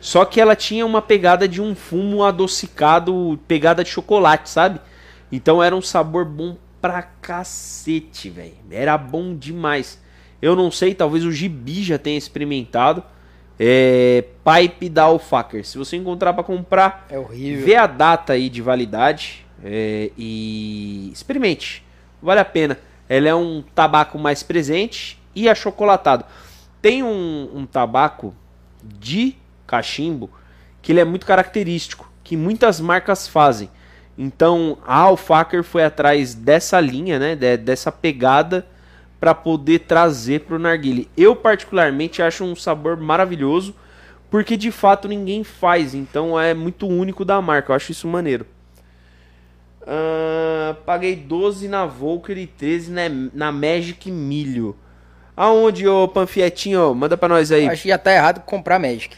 Só que ela tinha uma pegada de um fumo adocicado, pegada de chocolate, sabe? Então era um sabor bom pra cacete, velho. Era bom demais. Eu não sei, talvez o Gibi já tenha experimentado. É, pipe da Alfaker. Se você encontrar pra comprar, É horrível. vê a data aí de validade é, e experimente. Vale a pena. Ela é um tabaco mais presente e achocolatado. Tem um, um tabaco de cachimbo que ele é muito característico, que muitas marcas fazem. Então a Alfaker foi atrás dessa linha, né, de- dessa pegada para poder trazer para o narguile. Eu particularmente acho um sabor maravilhoso, porque de fato ninguém faz, então é muito único da marca. Eu acho isso maneiro. Ah, paguei 12 na Volker e 13 na, na Magic Milho. Aonde, ô Panfietinho? Manda pra nós aí. Acho que já tá errado comprar Magic.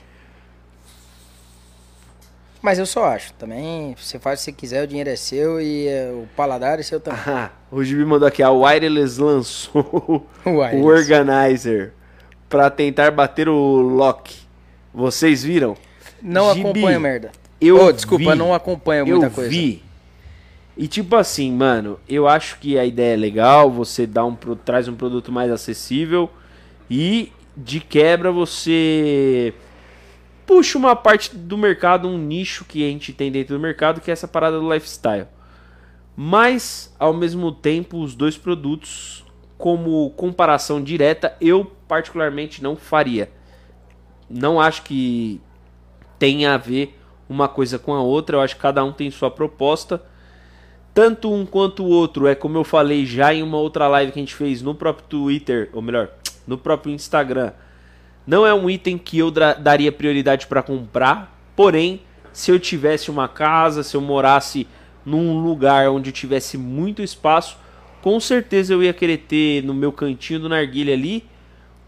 Mas eu só acho. Também, você faz o que você quiser, o dinheiro é seu e é, o paladar é seu também. Ah, o Gibi mandou aqui, a Wireless lançou Wireless. o Organizer pra tentar bater o Lock. Vocês viram? Não Gibi, acompanho merda. Eu Ô, desculpa, vi, não acompanho eu muita coisa. vi. E tipo assim, mano, eu acho que a ideia é legal, você dá um traz um produto mais acessível e de quebra você puxa uma parte do mercado, um nicho que a gente tem dentro do mercado, que é essa parada do lifestyle. Mas, ao mesmo tempo, os dois produtos, como comparação direta, eu particularmente não faria. Não acho que tenha a ver uma coisa com a outra, eu acho que cada um tem sua proposta. Tanto um quanto o outro, é como eu falei já em uma outra live que a gente fez no próprio Twitter, ou melhor, no próprio Instagram. Não é um item que eu daria prioridade para comprar, porém, se eu tivesse uma casa, se eu morasse num lugar onde tivesse muito espaço, com certeza eu ia querer ter no meu cantinho do narguilha ali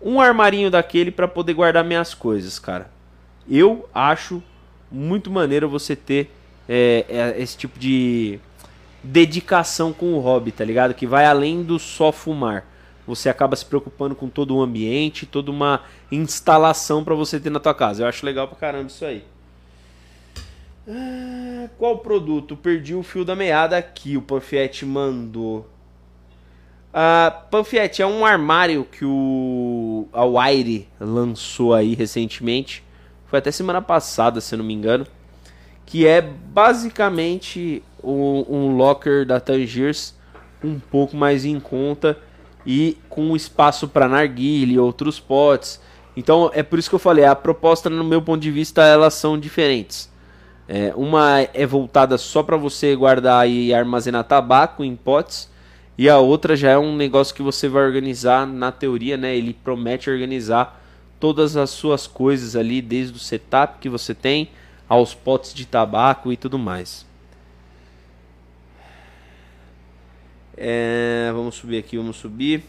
um armarinho daquele para poder guardar minhas coisas, cara. Eu acho muito maneiro você ter é, esse tipo de dedicação com o hobby, tá ligado? Que vai além do só fumar. Você acaba se preocupando com todo o ambiente, toda uma instalação para você ter na tua casa. Eu acho legal pra caramba isso aí. Ah, qual produto? Perdi o fio da meada aqui. O Panfiette mandou. Ah, Panfiette é um armário que o a Wire lançou aí recentemente. Foi até semana passada, se não me engano. Que é basicamente um, um locker da Tangiers um pouco mais em conta e com espaço para narguile e outros potes. Então é por isso que eu falei, a proposta no meu ponto de vista elas são diferentes. É, uma é voltada só para você guardar e armazenar tabaco em potes e a outra já é um negócio que você vai organizar na teoria, né? Ele promete organizar todas as suas coisas ali, desde o setup que você tem aos potes de tabaco e tudo mais. É, vamos subir aqui, vamos subir.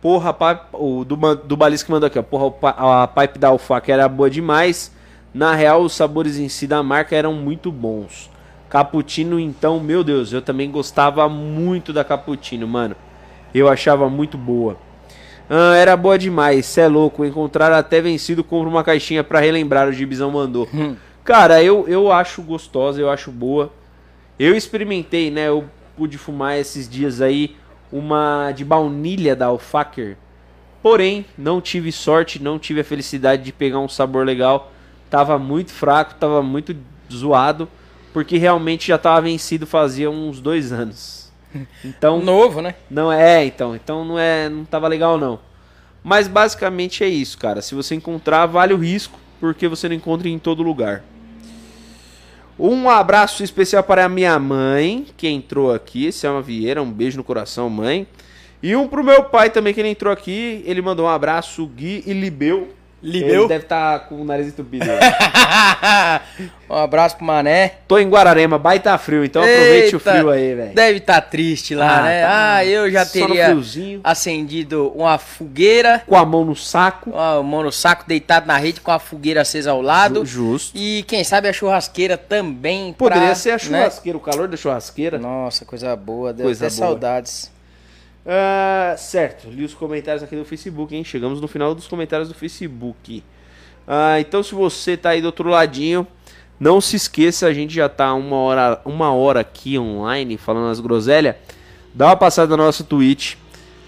Porra, o do, do Balisco mandou aqui, ó. Porra, a pipe da Alfac era boa demais. Na real, os sabores em si da marca eram muito bons. Cappuccino, então, meu Deus, eu também gostava muito da Cappuccino, mano. Eu achava muito boa. Ah, era boa demais, cê é louco. Encontrar até vencido, compra uma caixinha para relembrar, o Gibizão mandou. Hum. Cara, eu, eu acho gostosa, eu acho boa. Eu experimentei, né? Eu pude fumar esses dias aí uma de baunilha da Alfaker. Porém, não tive sorte, não tive a felicidade de pegar um sabor legal. Tava muito fraco, tava muito zoado, porque realmente já tava vencido fazia uns dois anos. Então novo, né? Não é, então, então não é, não tava legal não. Mas basicamente é isso, cara. Se você encontrar, vale o risco, porque você não encontra em todo lugar. Um abraço especial para a minha mãe, que entrou aqui, Selma Vieira, um beijo no coração, mãe. E um pro meu pai também, que ele entrou aqui, ele mandou um abraço, Gui e Libeu. Libeu? Ele deve estar tá com o nariz entupido. um abraço pro Mané. Tô em Guararema, baita frio, então aproveite Eita, o frio aí, velho. Deve estar tá triste lá, ah, né? Tá ah, eu já teria acendido uma fogueira. Com a mão no saco. Com a mão no saco, deitado na rede, com a fogueira acesa ao lado. Justo. E quem sabe a churrasqueira também. Poderia pra, ser a né? churrasqueira, né? o calor da churrasqueira. Nossa, coisa boa, deu coisa até boa. saudades. Uh, certo, li os comentários aqui do Facebook, hein? Chegamos no final dos comentários do Facebook. Uh, então, se você tá aí do outro ladinho, não se esqueça, a gente já tá uma hora, uma hora aqui online falando as groselhas. Dá uma passada na nossa Twitch.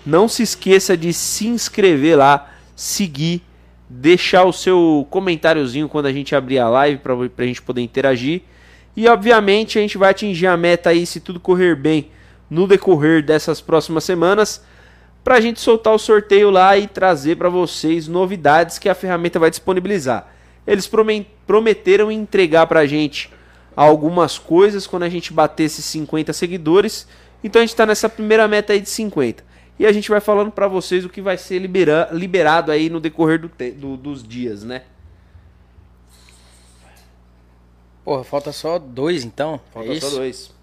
Não se esqueça de se inscrever lá, seguir, deixar o seu comentáriozinho quando a gente abrir a live para a gente poder interagir. E obviamente a gente vai atingir a meta aí se tudo correr bem no decorrer dessas próximas semanas para a gente soltar o sorteio lá e trazer para vocês novidades que a ferramenta vai disponibilizar. Eles prometeram entregar para a gente algumas coisas quando a gente bater esses 50 seguidores. Então a gente está nessa primeira meta aí de 50. E a gente vai falando para vocês o que vai ser libera liberado aí no decorrer do do, dos dias, né? Porra, falta só dois então. Falta é só dois.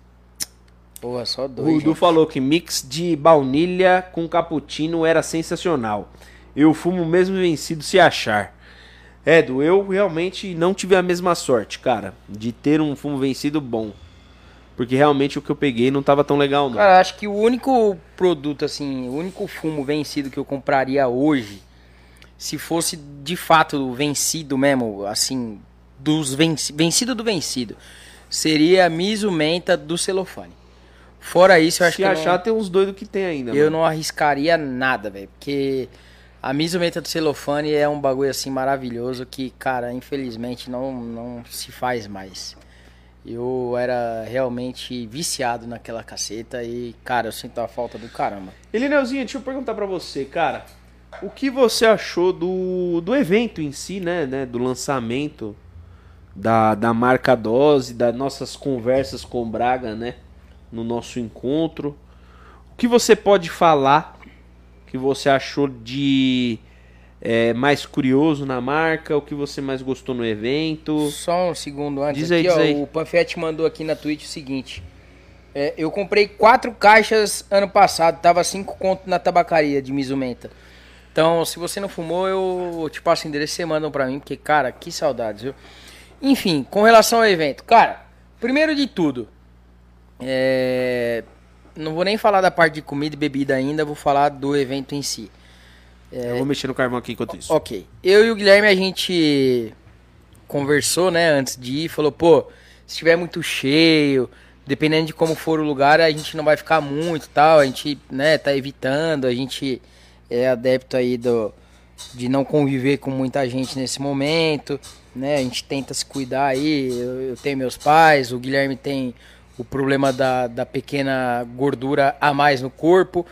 Porra, só dois. O Rudu falou que mix de baunilha com cappuccino era sensacional. Eu fumo mesmo vencido se achar. É, Edu, eu realmente não tive a mesma sorte, cara, de ter um fumo vencido bom. Porque realmente o que eu peguei não tava tão legal, não. Cara, acho que o único produto, assim, o único fumo vencido que eu compraria hoje, se fosse de fato vencido mesmo, assim, dos venci vencido do vencido, seria a Miso Menta do celofane. Fora isso, eu acho Se que. Se achar, não... tem uns doidos que tem ainda. Eu mano. não arriscaria nada, velho. Porque A misumenta do celofane é um bagulho assim maravilhoso que, cara, infelizmente não, não se faz mais. Eu era realmente viciado naquela caceta e, cara, eu sinto a falta do caramba. Elineuzinho, deixa eu perguntar pra você, cara. O que você achou do, do evento em si, né, né? Do lançamento da, da marca Dose, das nossas conversas com o Braga, né? No nosso encontro. O que você pode falar que você achou de é, mais curioso na marca? O que você mais gostou no evento? Só um segundo antes. Diz aí, aqui, diz ó, aí. O Panfete mandou aqui na Twitch o seguinte. É, eu comprei quatro caixas ano passado, tava cinco conto na tabacaria de Mizumenta. Então, se você não fumou, eu te passo o endereço, você mandam pra mim, porque, cara, que saudades, viu? Enfim, com relação ao evento. Cara, primeiro de tudo, é, não vou nem falar da parte de comida e bebida ainda, vou falar do evento em si. Eu vou mexer no carvão aqui enquanto isso. Ok. Eu e o Guilherme, a gente conversou, né, antes de ir, falou, pô, se estiver muito cheio, dependendo de como for o lugar, a gente não vai ficar muito tal, a gente, né, tá evitando, a gente é adepto aí do, de não conviver com muita gente nesse momento, né, a gente tenta se cuidar aí, eu, eu tenho meus pais, o Guilherme tem o problema da, da pequena gordura a mais no corpo,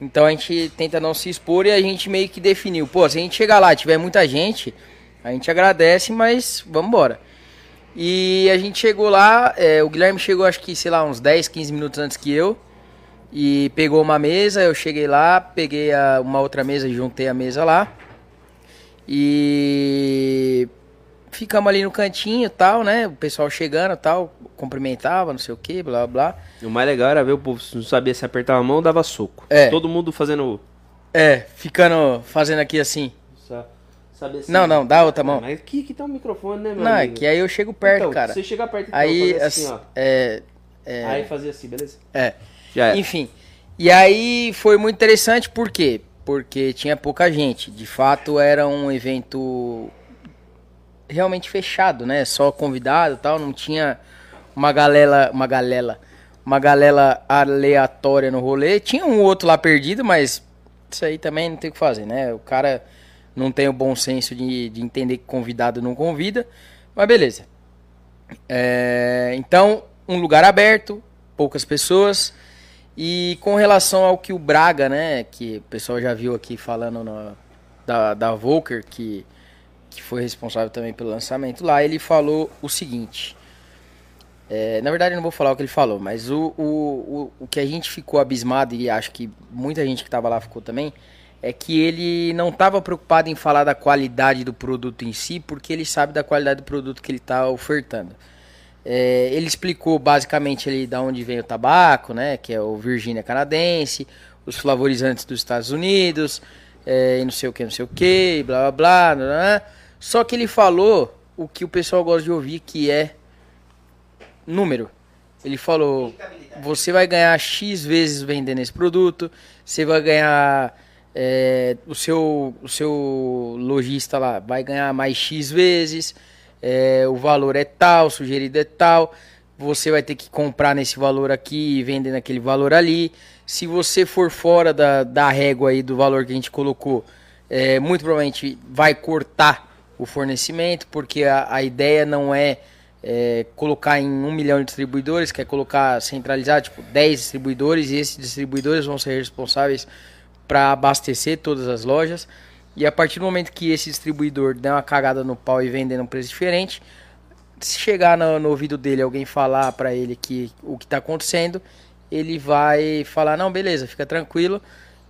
então a gente tenta não se expor e a gente meio que definiu, pô, se a gente chegar lá e tiver muita gente, a gente agradece, mas vamos embora. E a gente chegou lá, é, o Guilherme chegou acho que, sei lá, uns 10, 15 minutos antes que eu. E pegou uma mesa, eu cheguei lá, peguei a- uma outra mesa e juntei a mesa lá. E ficamos ali no cantinho e tal, né? O pessoal chegando e tal, cumprimentava, não sei o que, blá blá blá. O mais legal era ver o povo, não sabia se apertava a mão, dava soco. É. Todo mundo fazendo. É, ficando, fazendo aqui assim. sa- Saber se- Não, não, dá outra mão. Mas aqui que tá o microfone, né, meu Não, é amigo? que aí eu chego perto, Então, cara. Você chega perto então, Aí, assim, assim, ó. é, é, Aí fazia assim, beleza? é. Já é. Enfim. E aí foi muito interessante, por quê? Porque tinha pouca gente. De fato, era um evento realmente fechado, né? Só convidado tal. Não tinha uma galera. Uma galera. Uma galera aleatória no rolê. Tinha um outro lá perdido, mas isso aí também não tem o que fazer, né? O cara não tem o bom senso de, de entender que convidado não convida. Mas beleza. É, então, um lugar aberto, poucas pessoas. E com relação ao que o Braga, né, que o pessoal já viu aqui falando da, da Volker, que, que foi responsável também pelo lançamento lá, ele falou o seguinte. é, na verdade, eu não vou falar o que ele falou, mas o, o, o, o que a gente ficou abismado, e acho que muita gente que estava lá ficou também, é que ele não estava preocupado em falar da qualidade do produto em si, porque ele sabe da qualidade do produto que ele está ofertando. É, ele explicou basicamente ali da onde vem o tabaco, né? Que é o Virgínia canadense, os flavorizantes dos Estados Unidos, é, e não sei o que, não sei o que, blá blá blá, blá, blá. Só que ele falou o que o pessoal gosta de ouvir, que é número. Ele falou: você vai ganhar X vezes vendendo esse produto, você vai ganhar. é, o, seu, o seu lojista lá vai ganhar mais X vezes, é, o valor é tal, sugerido é tal, você vai ter que comprar nesse valor aqui e vender naquele valor ali. Se você for fora da, da régua aí do valor que a gente colocou, é, muito provavelmente vai cortar o fornecimento, porque a, a ideia não é, é, colocar em um milhão de distribuidores, quer colocar centralizar tipo 10 distribuidores e esses distribuidores vão ser responsáveis para abastecer todas as lojas. E a partir do momento que esse distribuidor der uma cagada no pau e vender num preço diferente, se chegar no, no ouvido dele alguém falar para ele que o que está acontecendo, ele vai falar não, beleza, fica tranquilo.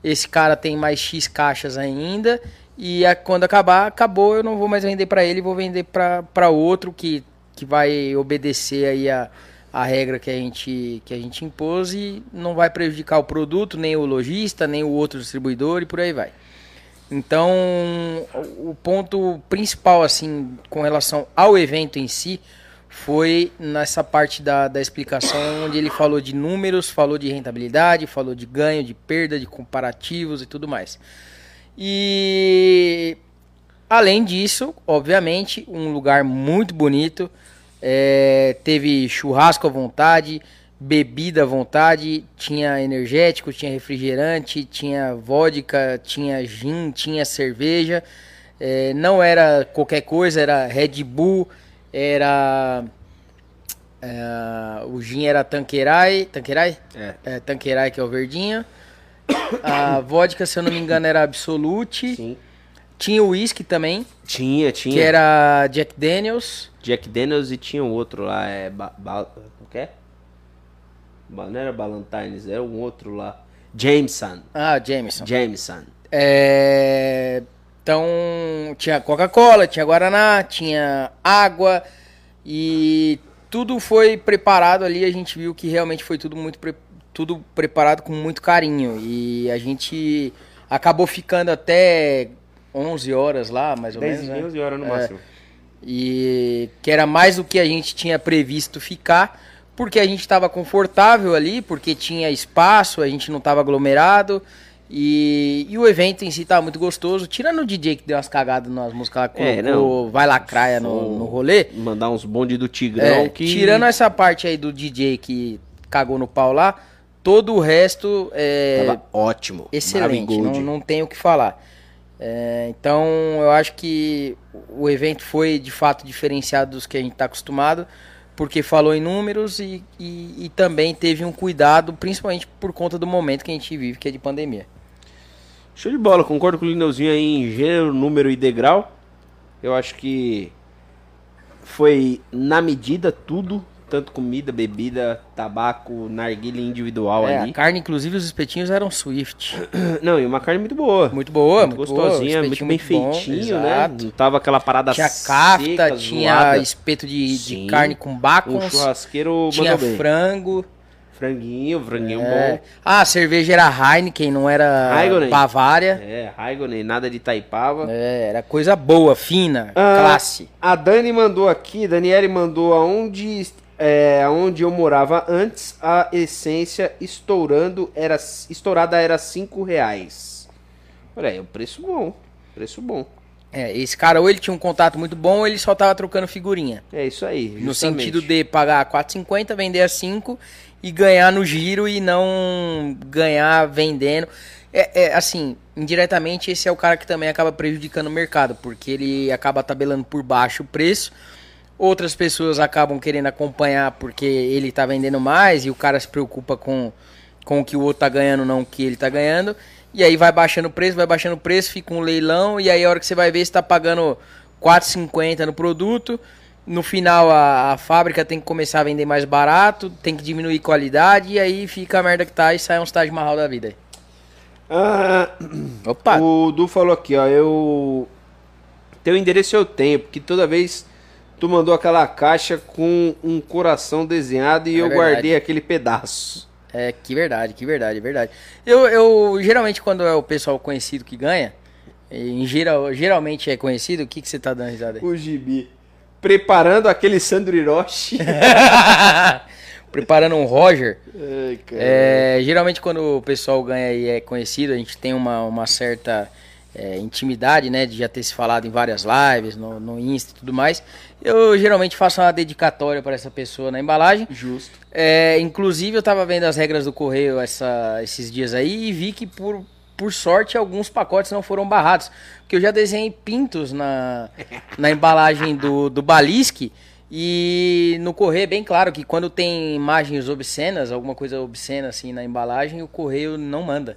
Esse cara tem mais X caixas ainda e a- quando acabar, acabou, eu não vou mais vender para ele, vou vender para outro que, que vai obedecer aí a, a regra que a, gente, que a gente impôs e não vai prejudicar o produto, nem o lojista, nem o outro distribuidor e por aí vai. Então, o ponto principal, assim, com relação ao evento em si, foi nessa parte da, da explicação, onde ele falou de números, falou de rentabilidade, falou de ganho, de perda, de comparativos e tudo mais. E, além disso, obviamente, um lugar muito bonito, é, teve churrasco à vontade, bebida à vontade, tinha energético, tinha refrigerante, tinha vodka, tinha gin, tinha cerveja. É, não era qualquer coisa, era Red Bull, era. É, o gin era Tanqueray. Tanqueray? É. É, Tanqueray, que é o verdinho. A vodka, se eu não me engano, era Absolute. Sim. Tinha o whisky também, Tinha, tinha. que era Jack Daniels. Jack Daniels e tinha um outro lá, é. Ba, ba, o que é? Não era Ballantines, era um outro lá. Jameson. Ah, Jameson. Jameson. É, Então, tinha Coca-Cola, tinha Guaraná, tinha água e tudo foi preparado ali. A gente viu que realmente foi tudo muito pre- tudo preparado com muito carinho e a gente acabou ficando até 11 horas lá, mais ou 10 menos. né? 11 horas no É. máximo. E que era mais do que a gente tinha previsto ficar, porque a gente estava confortável ali, porque tinha espaço, a gente não estava aglomerado. E, e o evento em si tava muito gostoso, tirando o DJ que deu umas cagadas nas músicas lá, É, colocou não. Vai Lacraia no, no rolê. Mandar uns bonde do Tigrão É, que. Tirando essa parte aí do DJ que cagou no pau lá, todo o resto é, Tava ótimo. excelente, não, não tenho o que falar. É, então eu acho que o evento foi de fato diferenciado dos que a gente está acostumado, porque falou em números e, e, e também teve um cuidado, principalmente por conta do momento que a gente vive, que é de pandemia. Show de bola, concordo com o Lineuzinho aí em gênero, número e degrau. Eu acho que foi na medida tudo, tanto comida, bebida, tabaco, narguilha individual É, a ali. carne, inclusive, os espetinhos eram Swift. Não, e uma carne muito boa. Muito boa, muito, boa, gostosinha, muito bem bom, feitinho, né? exato. Não tava aquela parada Tinha seca, kafta, tinha zoada. espeto de, de carne com Um bacons, churrasqueiro tinha frango. Franguinho, franguinho É. bom. Ah, a cerveja era Heineken, não era Heineken. Bavária. É, Raigonen, nada de Taipava. É, era coisa boa, fina, Ah, classe. A Dani mandou aqui, Daniele mandou aonde, é, aonde eu morava antes, a essência estourando era, estourada era 5 reais. Olha aí, o preço bom. Preço bom. É, esse cara ou ele tinha um contato muito bom ou ele só tava trocando figurinha. É isso aí. No justamente. sentido de pagar 4,50, vender a 5 e ganhar no giro e não ganhar vendendo. É, é, assim, indiretamente esse é o cara que também acaba prejudicando o mercado, porque ele acaba tabelando por baixo o preço. Outras pessoas acabam querendo acompanhar porque ele tá vendendo mais e o cara se preocupa com, com o que o outro tá ganhando, não o que ele tá ganhando. E aí vai baixando o preço, vai baixando o preço, fica um leilão e aí a hora que você vai ver você tá pagando 4,50 no produto. No final a, a fábrica tem que começar a vender mais barato, tem que diminuir qualidade e aí fica a merda que tá e sai um estágio marral da vida. Ah, Opa! o Du falou aqui, ó. Eu. Teu endereço eu tenho, porque toda vez tu mandou aquela caixa com um coração desenhado e É eu verdade. guardei aquele pedaço. É, que verdade, que verdade, verdade. Eu, eu geralmente quando é o pessoal conhecido que ganha, em geral, geralmente é conhecido, o que, que você tá dando risada aí? O gibi. Preparando aquele Sandro Hiroshi. Preparando um Roger. Ai. É, geralmente quando o pessoal ganha e é conhecido, a gente tem uma, uma certa é, intimidade, né? De já ter se falado em várias lives, no, no Insta e tudo mais. Eu geralmente faço uma dedicatória para essa pessoa na embalagem. Justo. É, inclusive eu tava vendo as regras do correio essa- esses dias aí e vi que por, por sorte alguns pacotes não foram barrados. Porque eu já desenhei pintos na, na embalagem do, do Balisque e no correio é bem claro que quando tem imagens obscenas, alguma coisa obscena assim na embalagem, o correio não manda.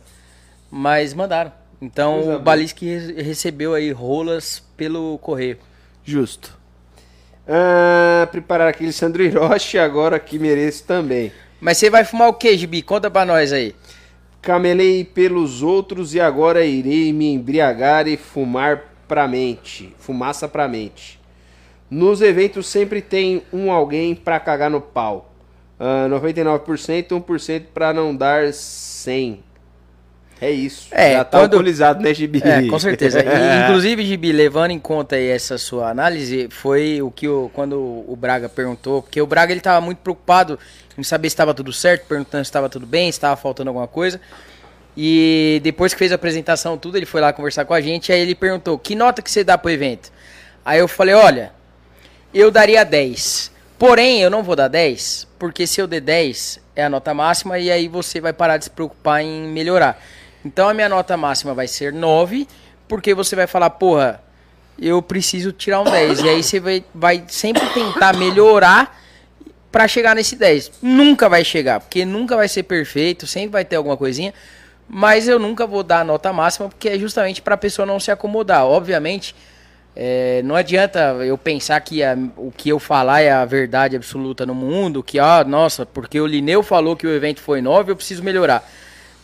Mas mandaram. Então o re- recebeu aí rolas pelo correio. Justo. Ah, preparar aquele Sandro Hiroshi agora que mereço também. Mas você vai fumar o que, Gibi? Conta pra nós aí. Camelei pelos outros e agora irei me embriagar e fumar pra mente. Fumaça pra mente. Nos eventos sempre tem um alguém pra cagar no pau. Ah, 99%, 1% pra não dar 100. É isso. É, Já tá quando- alcoolizado, né, Gibi? É, com certeza. E, inclusive, Gibi, levando em conta aí essa sua análise, foi o que o, quando o Braga perguntou, porque o Braga ele tava muito preocupado em saber se estava tudo certo, perguntando se estava tudo bem, se estava faltando alguma coisa. E depois que fez a apresentação tudo, ele foi lá conversar com a gente, aí ele perguntou: "Que nota que você dá pro evento?" Aí eu falei: "Olha, eu daria 10, Porém, eu não vou dar 10, porque se eu der 10 é a nota máxima e aí você vai parar de se preocupar em melhorar. Então a minha nota máxima vai ser 9, porque você vai falar, porra, eu preciso tirar um 10. E aí você vai, vai sempre tentar melhorar para chegar nesse 10. Nunca vai chegar, porque nunca vai ser perfeito, sempre vai ter alguma coisinha. Mas eu nunca vou dar a nota máxima, porque é justamente para a pessoa não se acomodar. Obviamente, é, não adianta eu pensar que a, o que eu falar é a verdade absoluta no mundo, que, ah, nossa, porque o Lineu falou que o evento foi 9, eu preciso melhorar.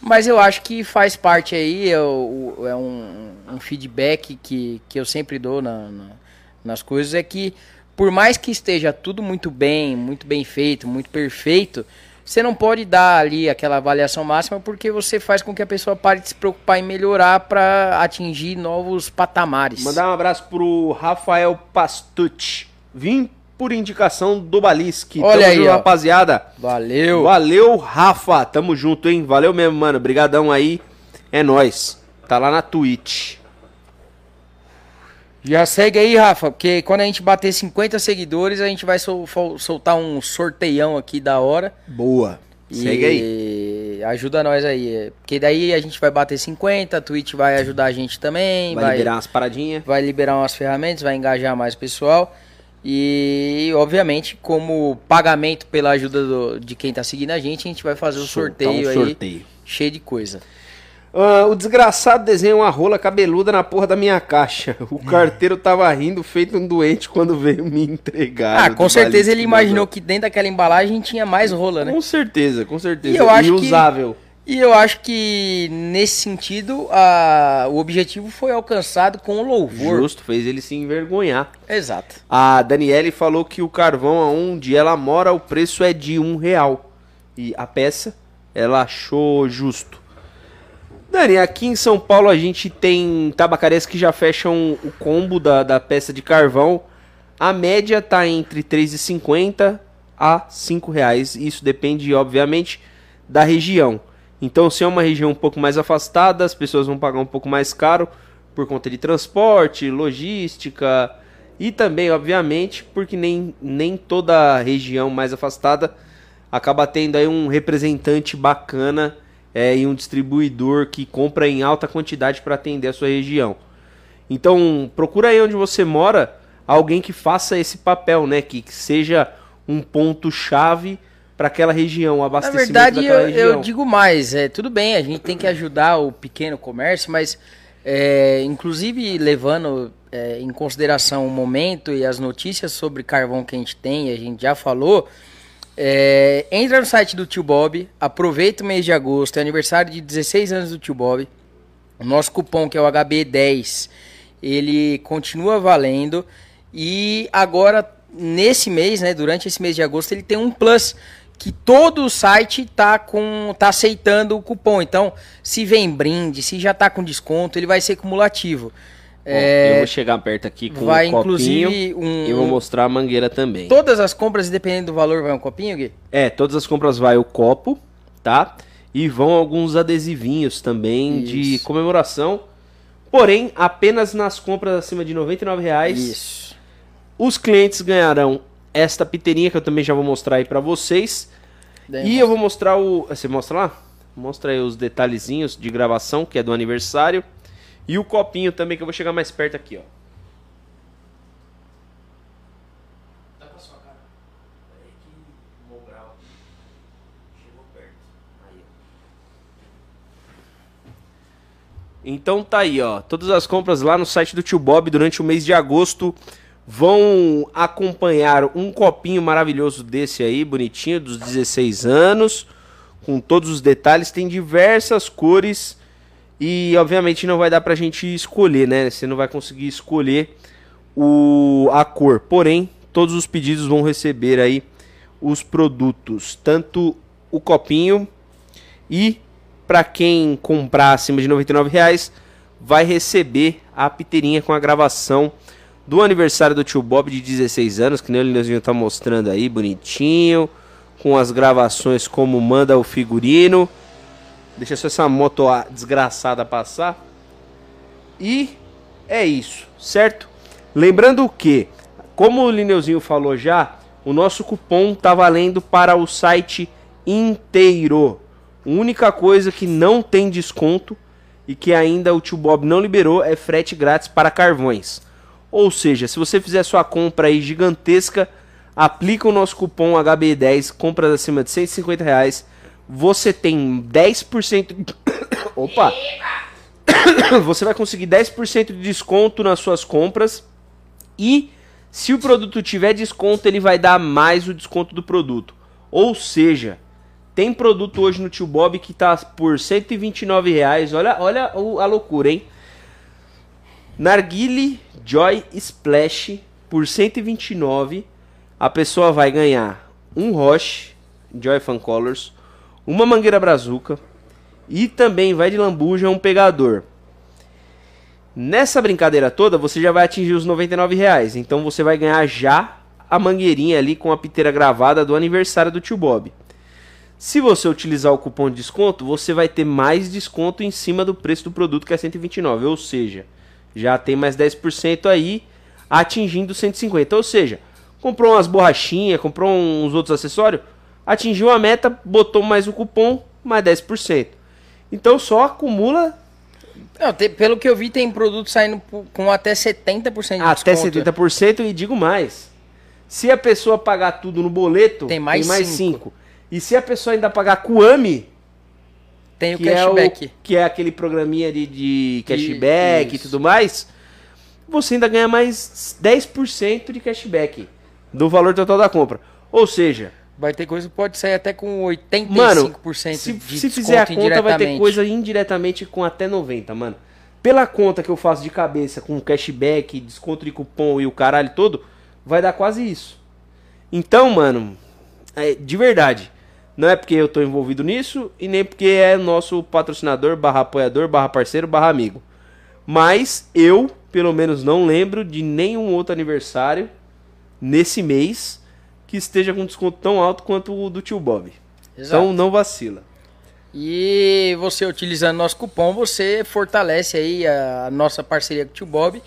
Mas eu acho que faz parte aí, é, é um, um, feedback que, que eu sempre dou na, na, nas coisas, é que por mais que esteja tudo muito bem, muito bem feito, muito perfeito, você não pode dar ali aquela avaliação máxima porque você faz com que a pessoa pare de se preocupar em melhorar para atingir novos patamares. Mandar um abraço pro Rafael Pastucci. Vim por indicação do Balisque. Olha Tamo aí, junto, rapaziada. Valeu. Valeu, Rafa. Tamo junto, hein? Valeu mesmo, mano. Brigadão aí. É nós. Tá lá na Twitch. Já segue aí, Rafa, porque quando a gente bater 50 seguidores, a gente vai sol soltar um sorteião aqui da hora. Boa. Segue aí. Ajuda nós aí. Porque daí a gente vai bater 50, a Twitch vai ajudar a gente também. Vai, vai liberar umas paradinhas. Vai liberar umas ferramentas, vai engajar mais o pessoal. E, obviamente, como pagamento pela ajuda do, de quem tá seguindo a gente, a gente vai fazer o um sorteio, um sorteio aí. Cheio de coisa. Uh, o desgraçado desenha uma rola cabeluda na porra da minha caixa. O carteiro tava rindo, feito um doente, quando veio me entregar. Ah, com certeza ele imaginou que dentro daquela embalagem tinha mais rola, né? Com certeza, com certeza. E, eu acho usável. Que, e eu acho que, nesse sentido, a, o objetivo foi alcançado com louvor. Justo, fez ele se envergonhar. Exato. A Daniele falou que o carvão, onde ela mora, o preço é de um real. E a peça, ela achou justo. Dani, aqui em São Paulo a gente tem tabacarias que já fecham o combo da, da peça de carvão. A média tá entre 3,50 a 5 reais. Isso depende, obviamente, da região. Então, se é uma região um pouco mais afastada, as pessoas vão pagar um pouco mais caro por conta de transporte, logística e também, obviamente, porque nem, nem toda região mais afastada acaba tendo aí um representante bacana é, e um distribuidor que compra em alta quantidade para atender a sua região. Então, procura aí onde você mora alguém que faça esse papel, né? Que, que seja um ponto chave para aquela região, abastecimento Na verdade, eu, eu, digo mais, é tudo bem, a gente tem que ajudar o pequeno comércio, mas é, inclusive levando é, em consideração o momento e as notícias sobre carvão que a gente tem, a gente já falou, é, entra no site do Tio Bob, aproveita o mês de agosto, é aniversário de 16 anos do Tio Bob. O nosso cupom, que é o HB10, ele continua valendo. E agora, nesse mês, né, durante esse mês de agosto, ele tem um plus que todo o site tá com tá aceitando o cupom. Então, se vem brinde, se já tá com desconto, ele vai ser cumulativo. É, eu vou chegar perto aqui com vai, um copinho um, e vou mostrar a mangueira também. Todas as compras, dependendo do valor, vai um copinho, Gui? É, todas as compras vai o copo, tá? E vão alguns adesivinhos também Isso. de comemoração. Porém, apenas nas compras acima de R$ reais. Isso. Os clientes ganharão esta piteirinha que eu também já vou mostrar aí para vocês. Daí e eu vou mostrar o... Você mostra lá? Mostra aí os detalhezinhos de gravação, que é do aniversário. E o copinho também, que eu vou chegar mais perto aqui, ó. Tá com a sua cara. Peraí que Mobral chegou perto. Aí, ó. Então tá aí, ó. Todas as compras lá no site do Tio Bob durante o mês de agosto vão acompanhar um copinho maravilhoso desse aí, bonitinho, dos 16 anos, com todos os detalhes. Tem diversas cores e obviamente não vai dar pra gente escolher, né? Você não vai conseguir escolher o, a cor. Porém, todos os pedidos vão receber aí os produtos, tanto o copinho e para quem comprar acima de R$ reais vai receber a piteirinha com a gravação do aniversário do tio Bob de 16 anos, que nem o Leozinho tá mostrando aí, bonitinho, com as gravações como manda o figurino. Deixa só essa moto desgraçada passar. E é isso, certo? Lembrando que, como o Lineuzinho falou já, O nosso cupom tá valendo para o site inteiro. A única coisa que não tem desconto e que ainda o tio Bob não liberou é frete grátis para carvões. Ou seja, se você fizer sua compra aí gigantesca, aplica o nosso cupom HB10, compras acima de 150 reais, você tem 10%. Opa! você vai conseguir 10% de desconto nas suas compras e se o produto tiver desconto, ele vai dar mais o desconto do produto. Ou seja, tem produto hoje no Tio Bob que tá por 129 reais. Olha, olha a loucura, hein? Narguile Joy Splash por 129. A pessoa vai ganhar um Roche Joy Fan Colors, uma mangueira brazuca e também vai de lambuja um pegador. Nessa brincadeira toda, você já vai atingir os 99 reais. Então você vai ganhar já a mangueirinha ali com a piteira gravada do aniversário do tio Bob. Se você utilizar o cupom de desconto, você vai ter mais desconto em cima do preço do produto que é 129, ou seja, já tem mais 10% aí atingindo 150. Ou seja, comprou umas borrachinhas, comprou uns outros acessórios, atingiu a meta, botou mais o cupom, mais 10%. Então só acumula não, tem, pelo que eu vi, tem produto saindo com até 70% de até desconto. Até 70% e digo mais. Se a pessoa pagar tudo no boleto, tem mais 5. E se a pessoa ainda pagar com o AMI, tem o cashback. É o, que é aquele programinha de, de cashback e, e tudo mais, você ainda ganha mais 10% de cashback do valor total da compra. Ou seja, Vai ter coisa que pode sair até com 85% mano, se, de se fizer a conta, vai ter coisa indiretamente com até 90%, mano. Pela conta que eu faço de cabeça, com cashback, desconto de cupom e o caralho todo, vai dar quase isso. Então, mano, é, de verdade, não é porque eu tô envolvido nisso e nem porque é nosso patrocinador, barra apoiador, barra parceiro, barra amigo. Mas eu, pelo menos, não lembro de nenhum outro aniversário nesse mês que esteja com desconto tão alto quanto o do tio Bob. Exato. Então não vacila. E você utilizando nosso cupom, você fortalece aí a nossa parceria com o tio Bob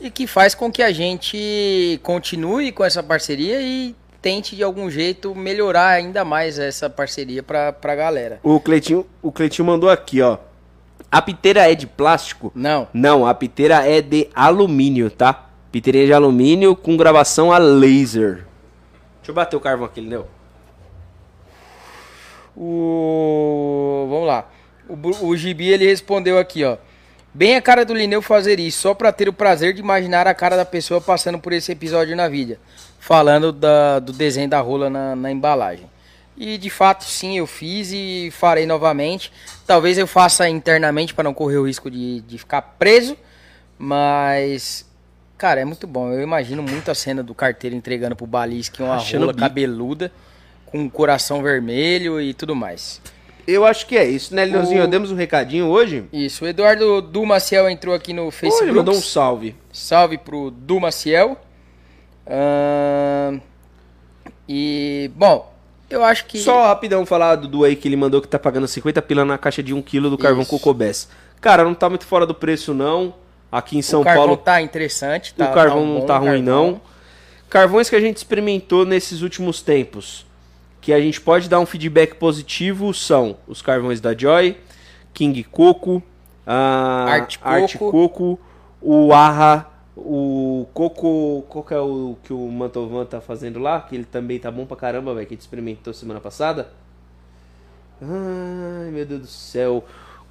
e que faz com que a gente continue com essa parceria e tente de algum jeito melhorar ainda mais essa parceria pra, pra galera. O Cleitinho, o Cleitinho mandou aqui, ó. A piteira é de plástico? Não. Não, a piteira é de alumínio, tá? Piteirinha de alumínio com gravação a laser. Deixa eu bater o carvão aqui, Lineu. O... Vamos lá. O, o Gibi ele respondeu aqui, ó. Bem a cara do Lineu fazer isso, só para ter o prazer de imaginar a cara da pessoa passando por esse episódio na vida. Falando da, do desenho da rola na, na embalagem. E de fato, sim, eu fiz e farei novamente. Talvez eu faça internamente para não correr o risco de, de ficar preso. Mas Cara, é muito bom. Eu imagino muito a cena do carteiro entregando pro Balisque uma Achando rola cabeluda, com um coração vermelho e tudo mais. Eu acho que é isso, né, Leãozinho? O... Demos um recadinho hoje? Isso. O Eduardo Dumaciel entrou aqui no Facebook. Ele mandou um salve. Salve pro Dumaciel. Uh... E, bom, eu acho que. Só rapidão falar do Du aí que ele mandou que tá pagando 50 pila na caixa de 1 kg do carvão Cocobés. Cara, não tá muito fora do preço, não. Aqui em São o carvão Paulo. tá interessante, tá, O carvão tá um não tá ruim, carvão. não. Carvões que a gente experimentou nesses últimos tempos, que a gente pode dar um feedback positivo, são os carvões da Joy, King Coco, a Art, Art Coco, o Arra, o Coco. Qual que é o que o Mantovan tá fazendo lá? Que ele também tá bom pra caramba, velho. Que a gente experimentou semana passada. Ai, meu Deus do céu.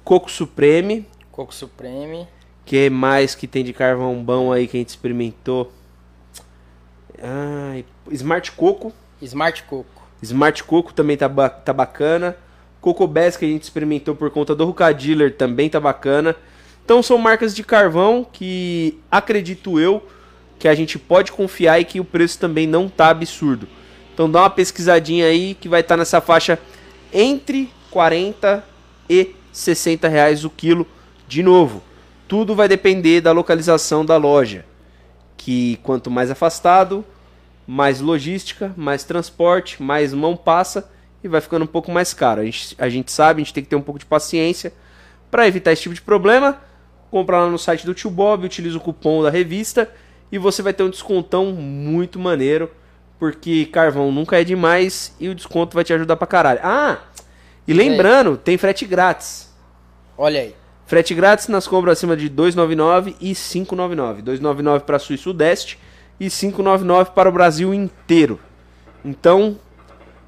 Coco Supreme. Coco Supreme que mais que tem de carvão bom aí que a gente experimentou? Ai, Smart Coco. Smart Coco. Smart Coco também tá, ba tá bacana. Coco Bass que a gente experimentou por conta do Ruka Dealer também tá bacana. Então são marcas de carvão que acredito eu que a gente pode confiar e que o preço também não tá absurdo. Então dá uma pesquisadinha aí que vai estar tá nessa faixa entre 40 e 60 reais o quilo de novo. Tudo vai depender da localização da loja, que quanto mais afastado, mais logística, mais transporte, mais mão passa e vai ficando um pouco mais caro. A gente, a gente sabe, a gente tem que ter um pouco de paciência para evitar esse tipo de problema. Compra lá no site do Tio Bob, utiliza o cupom da revista e você vai ter um descontão muito maneiro porque carvão nunca é demais e o desconto vai te ajudar pra caralho. Ah, e lembrando, tem frete grátis. Olha aí. Frete grátis nas compras acima de 2,99 e 5,99. 2,99 para Sul e Sudeste e 5,99 para o Brasil inteiro. Então,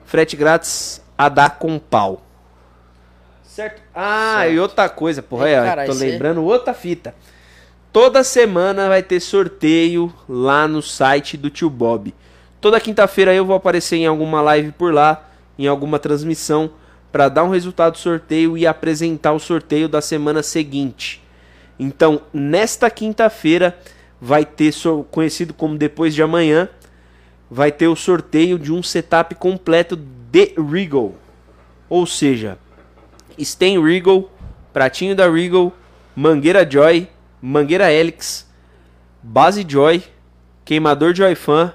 frete grátis a dar com pau. Certo? Ah, Certo. e outra coisa, porra, Ei, aí, ó, cara, tô lembrando outra fita. Toda semana vai ter sorteio lá no site do Tio Bob. Toda quinta-feira eu vou aparecer em alguma live por lá, em alguma transmissão, para dar um resultado do sorteio e apresentar o sorteio da semana seguinte. Então, nesta quinta-feira vai ter conhecido como depois de amanhã, vai ter o sorteio de um setup completo de Regal. Ou seja, Stain Regal, pratinho da Regal, mangueira Joy, mangueira Helix, base Joy, queimador Joy Fan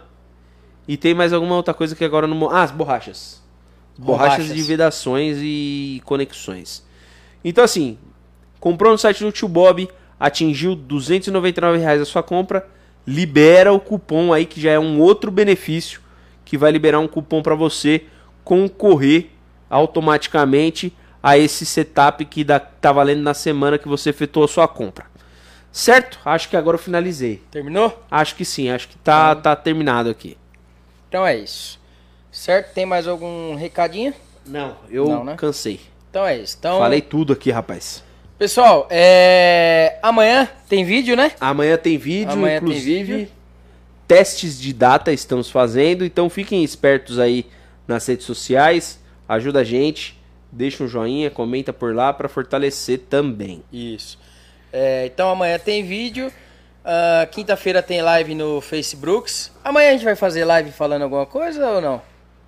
e tem mais alguma outra coisa que agora não. Ah, as borrachas. Borrachas, Borrachas. de vedações e conexões. Então assim, comprou no site do Tio Bob, atingiu 299 reais a sua compra, libera o cupom aí que já é um outro benefício que vai liberar um cupom para você concorrer automaticamente a esse setup que dá, tá valendo na semana que você efetuou a sua compra. Certo? Acho que agora eu finalizei. Terminou? Acho que sim, acho que tá, tá terminado aqui. Então é isso. Certo? Tem mais algum recadinho? Não, eu Não, né? cansei. Então é isso. Então, Falei tudo aqui, rapaz. pessoal, é... amanhã tem vídeo, né? Amanhã tem vídeo, Amanhã tem inclusive. vídeo. Testes de data estamos fazendo, então fiquem espertos aí nas redes sociais. Ajuda a gente, deixa um joinha, comenta por lá para fortalecer também. Isso. É, então amanhã tem vídeo. Ah, Quinta-feira tem live no Facebooks. Amanhã a gente vai fazer live falando alguma coisa ou não?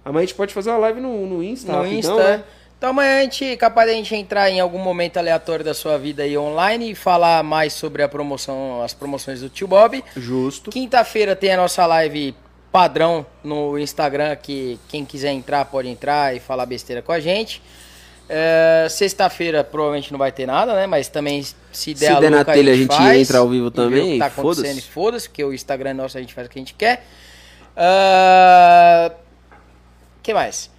Amanhã a gente pode fazer uma live no, no Insta, no rapidão, Insta. né? Então amanhã a gente, capaz de a gente entrar em algum momento aleatório da sua vida aí online e falar mais sobre a promoção, as promoções do Tio Bob. Justo. Quinta-feira tem a nossa live padrão no Instagram, que quem quiser entrar pode entrar e falar besteira com a gente. É, Sexta-feira provavelmente não vai ter nada, né? Mas também se der, Se der na telha, a gente faz. entra ao vivo E também, O que tá foda-se. foda-se, porque o Instagram é nosso, a gente faz o que a gente quer. Ah, que mais?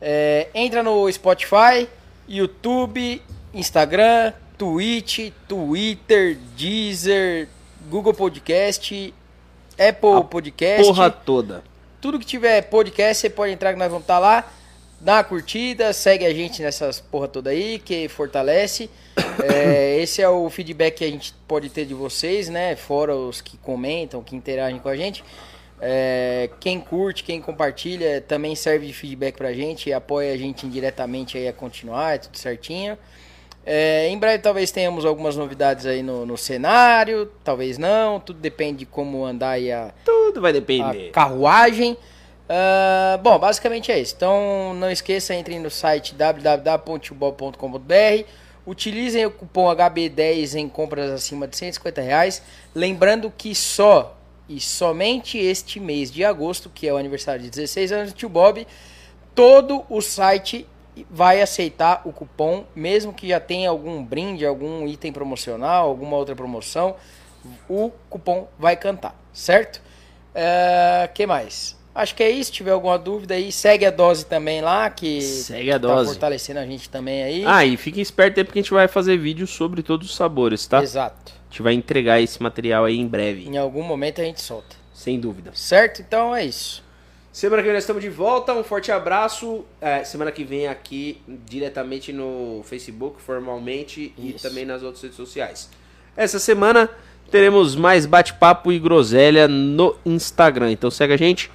É, entra no Spotify, YouTube, Instagram, Twitch, Twitter, Deezer, Google Podcast, Apple A Podcast. Porra toda. Tudo que tiver podcast, você pode entrar que nós vamos estar lá. Dá uma curtida, segue a gente nessas porra toda aí, que fortalece. É, esse é o feedback que a gente pode ter de vocês, né? Fora os que comentam, que interagem com a gente. É, quem curte, quem compartilha, também serve de feedback pra gente e apoia a gente indiretamente aí a continuar, é tudo certinho. É, em breve talvez tenhamos algumas novidades aí no, no cenário, talvez não, tudo depende de como andar aí a, Tudo vai a depender. carruagem. Ah, bom, basicamente é isso. Então não esqueça, entrem no site www.tubol.com.br. Utilizem o cupom HB10 em compras acima de 150 reais. Lembrando que só e somente este mês de agosto, que é o aniversário de 16 anos do Tio Bob, todo o site vai aceitar o cupom, mesmo que já tenha algum brinde, algum item promocional, alguma outra promoção, o cupom vai cantar, certo? É, que mais? Acho que é isso. Se tiver alguma dúvida aí, segue a dose também lá, que Segue a tá dose. fortalecendo a gente também aí. Ah, e fiquem espertos aí porque a gente vai fazer vídeo sobre todos os sabores, tá? A Exato. gente vai entregar esse material aí em breve, Em algum momento a gente solta. sem dúvida. Certo? Então é isso. Semana que vem nós estamos de volta, um forte abraço. É, semana que vem aqui diretamente no Facebook, formalmente, e Isso. também nas outras redes sociais. Essa semana teremos mais bate-papo e groselha no Instagram. Então segue a gente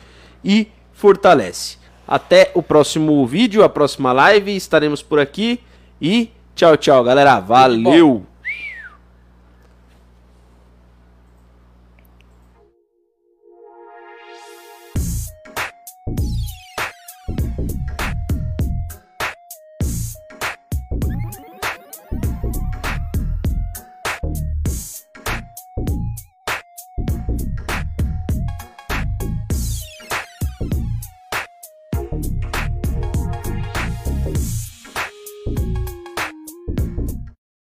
e fortalece. Até o próximo vídeo, a próxima live. Estaremos por aqui. E tchau, tchau, galera. Valeu!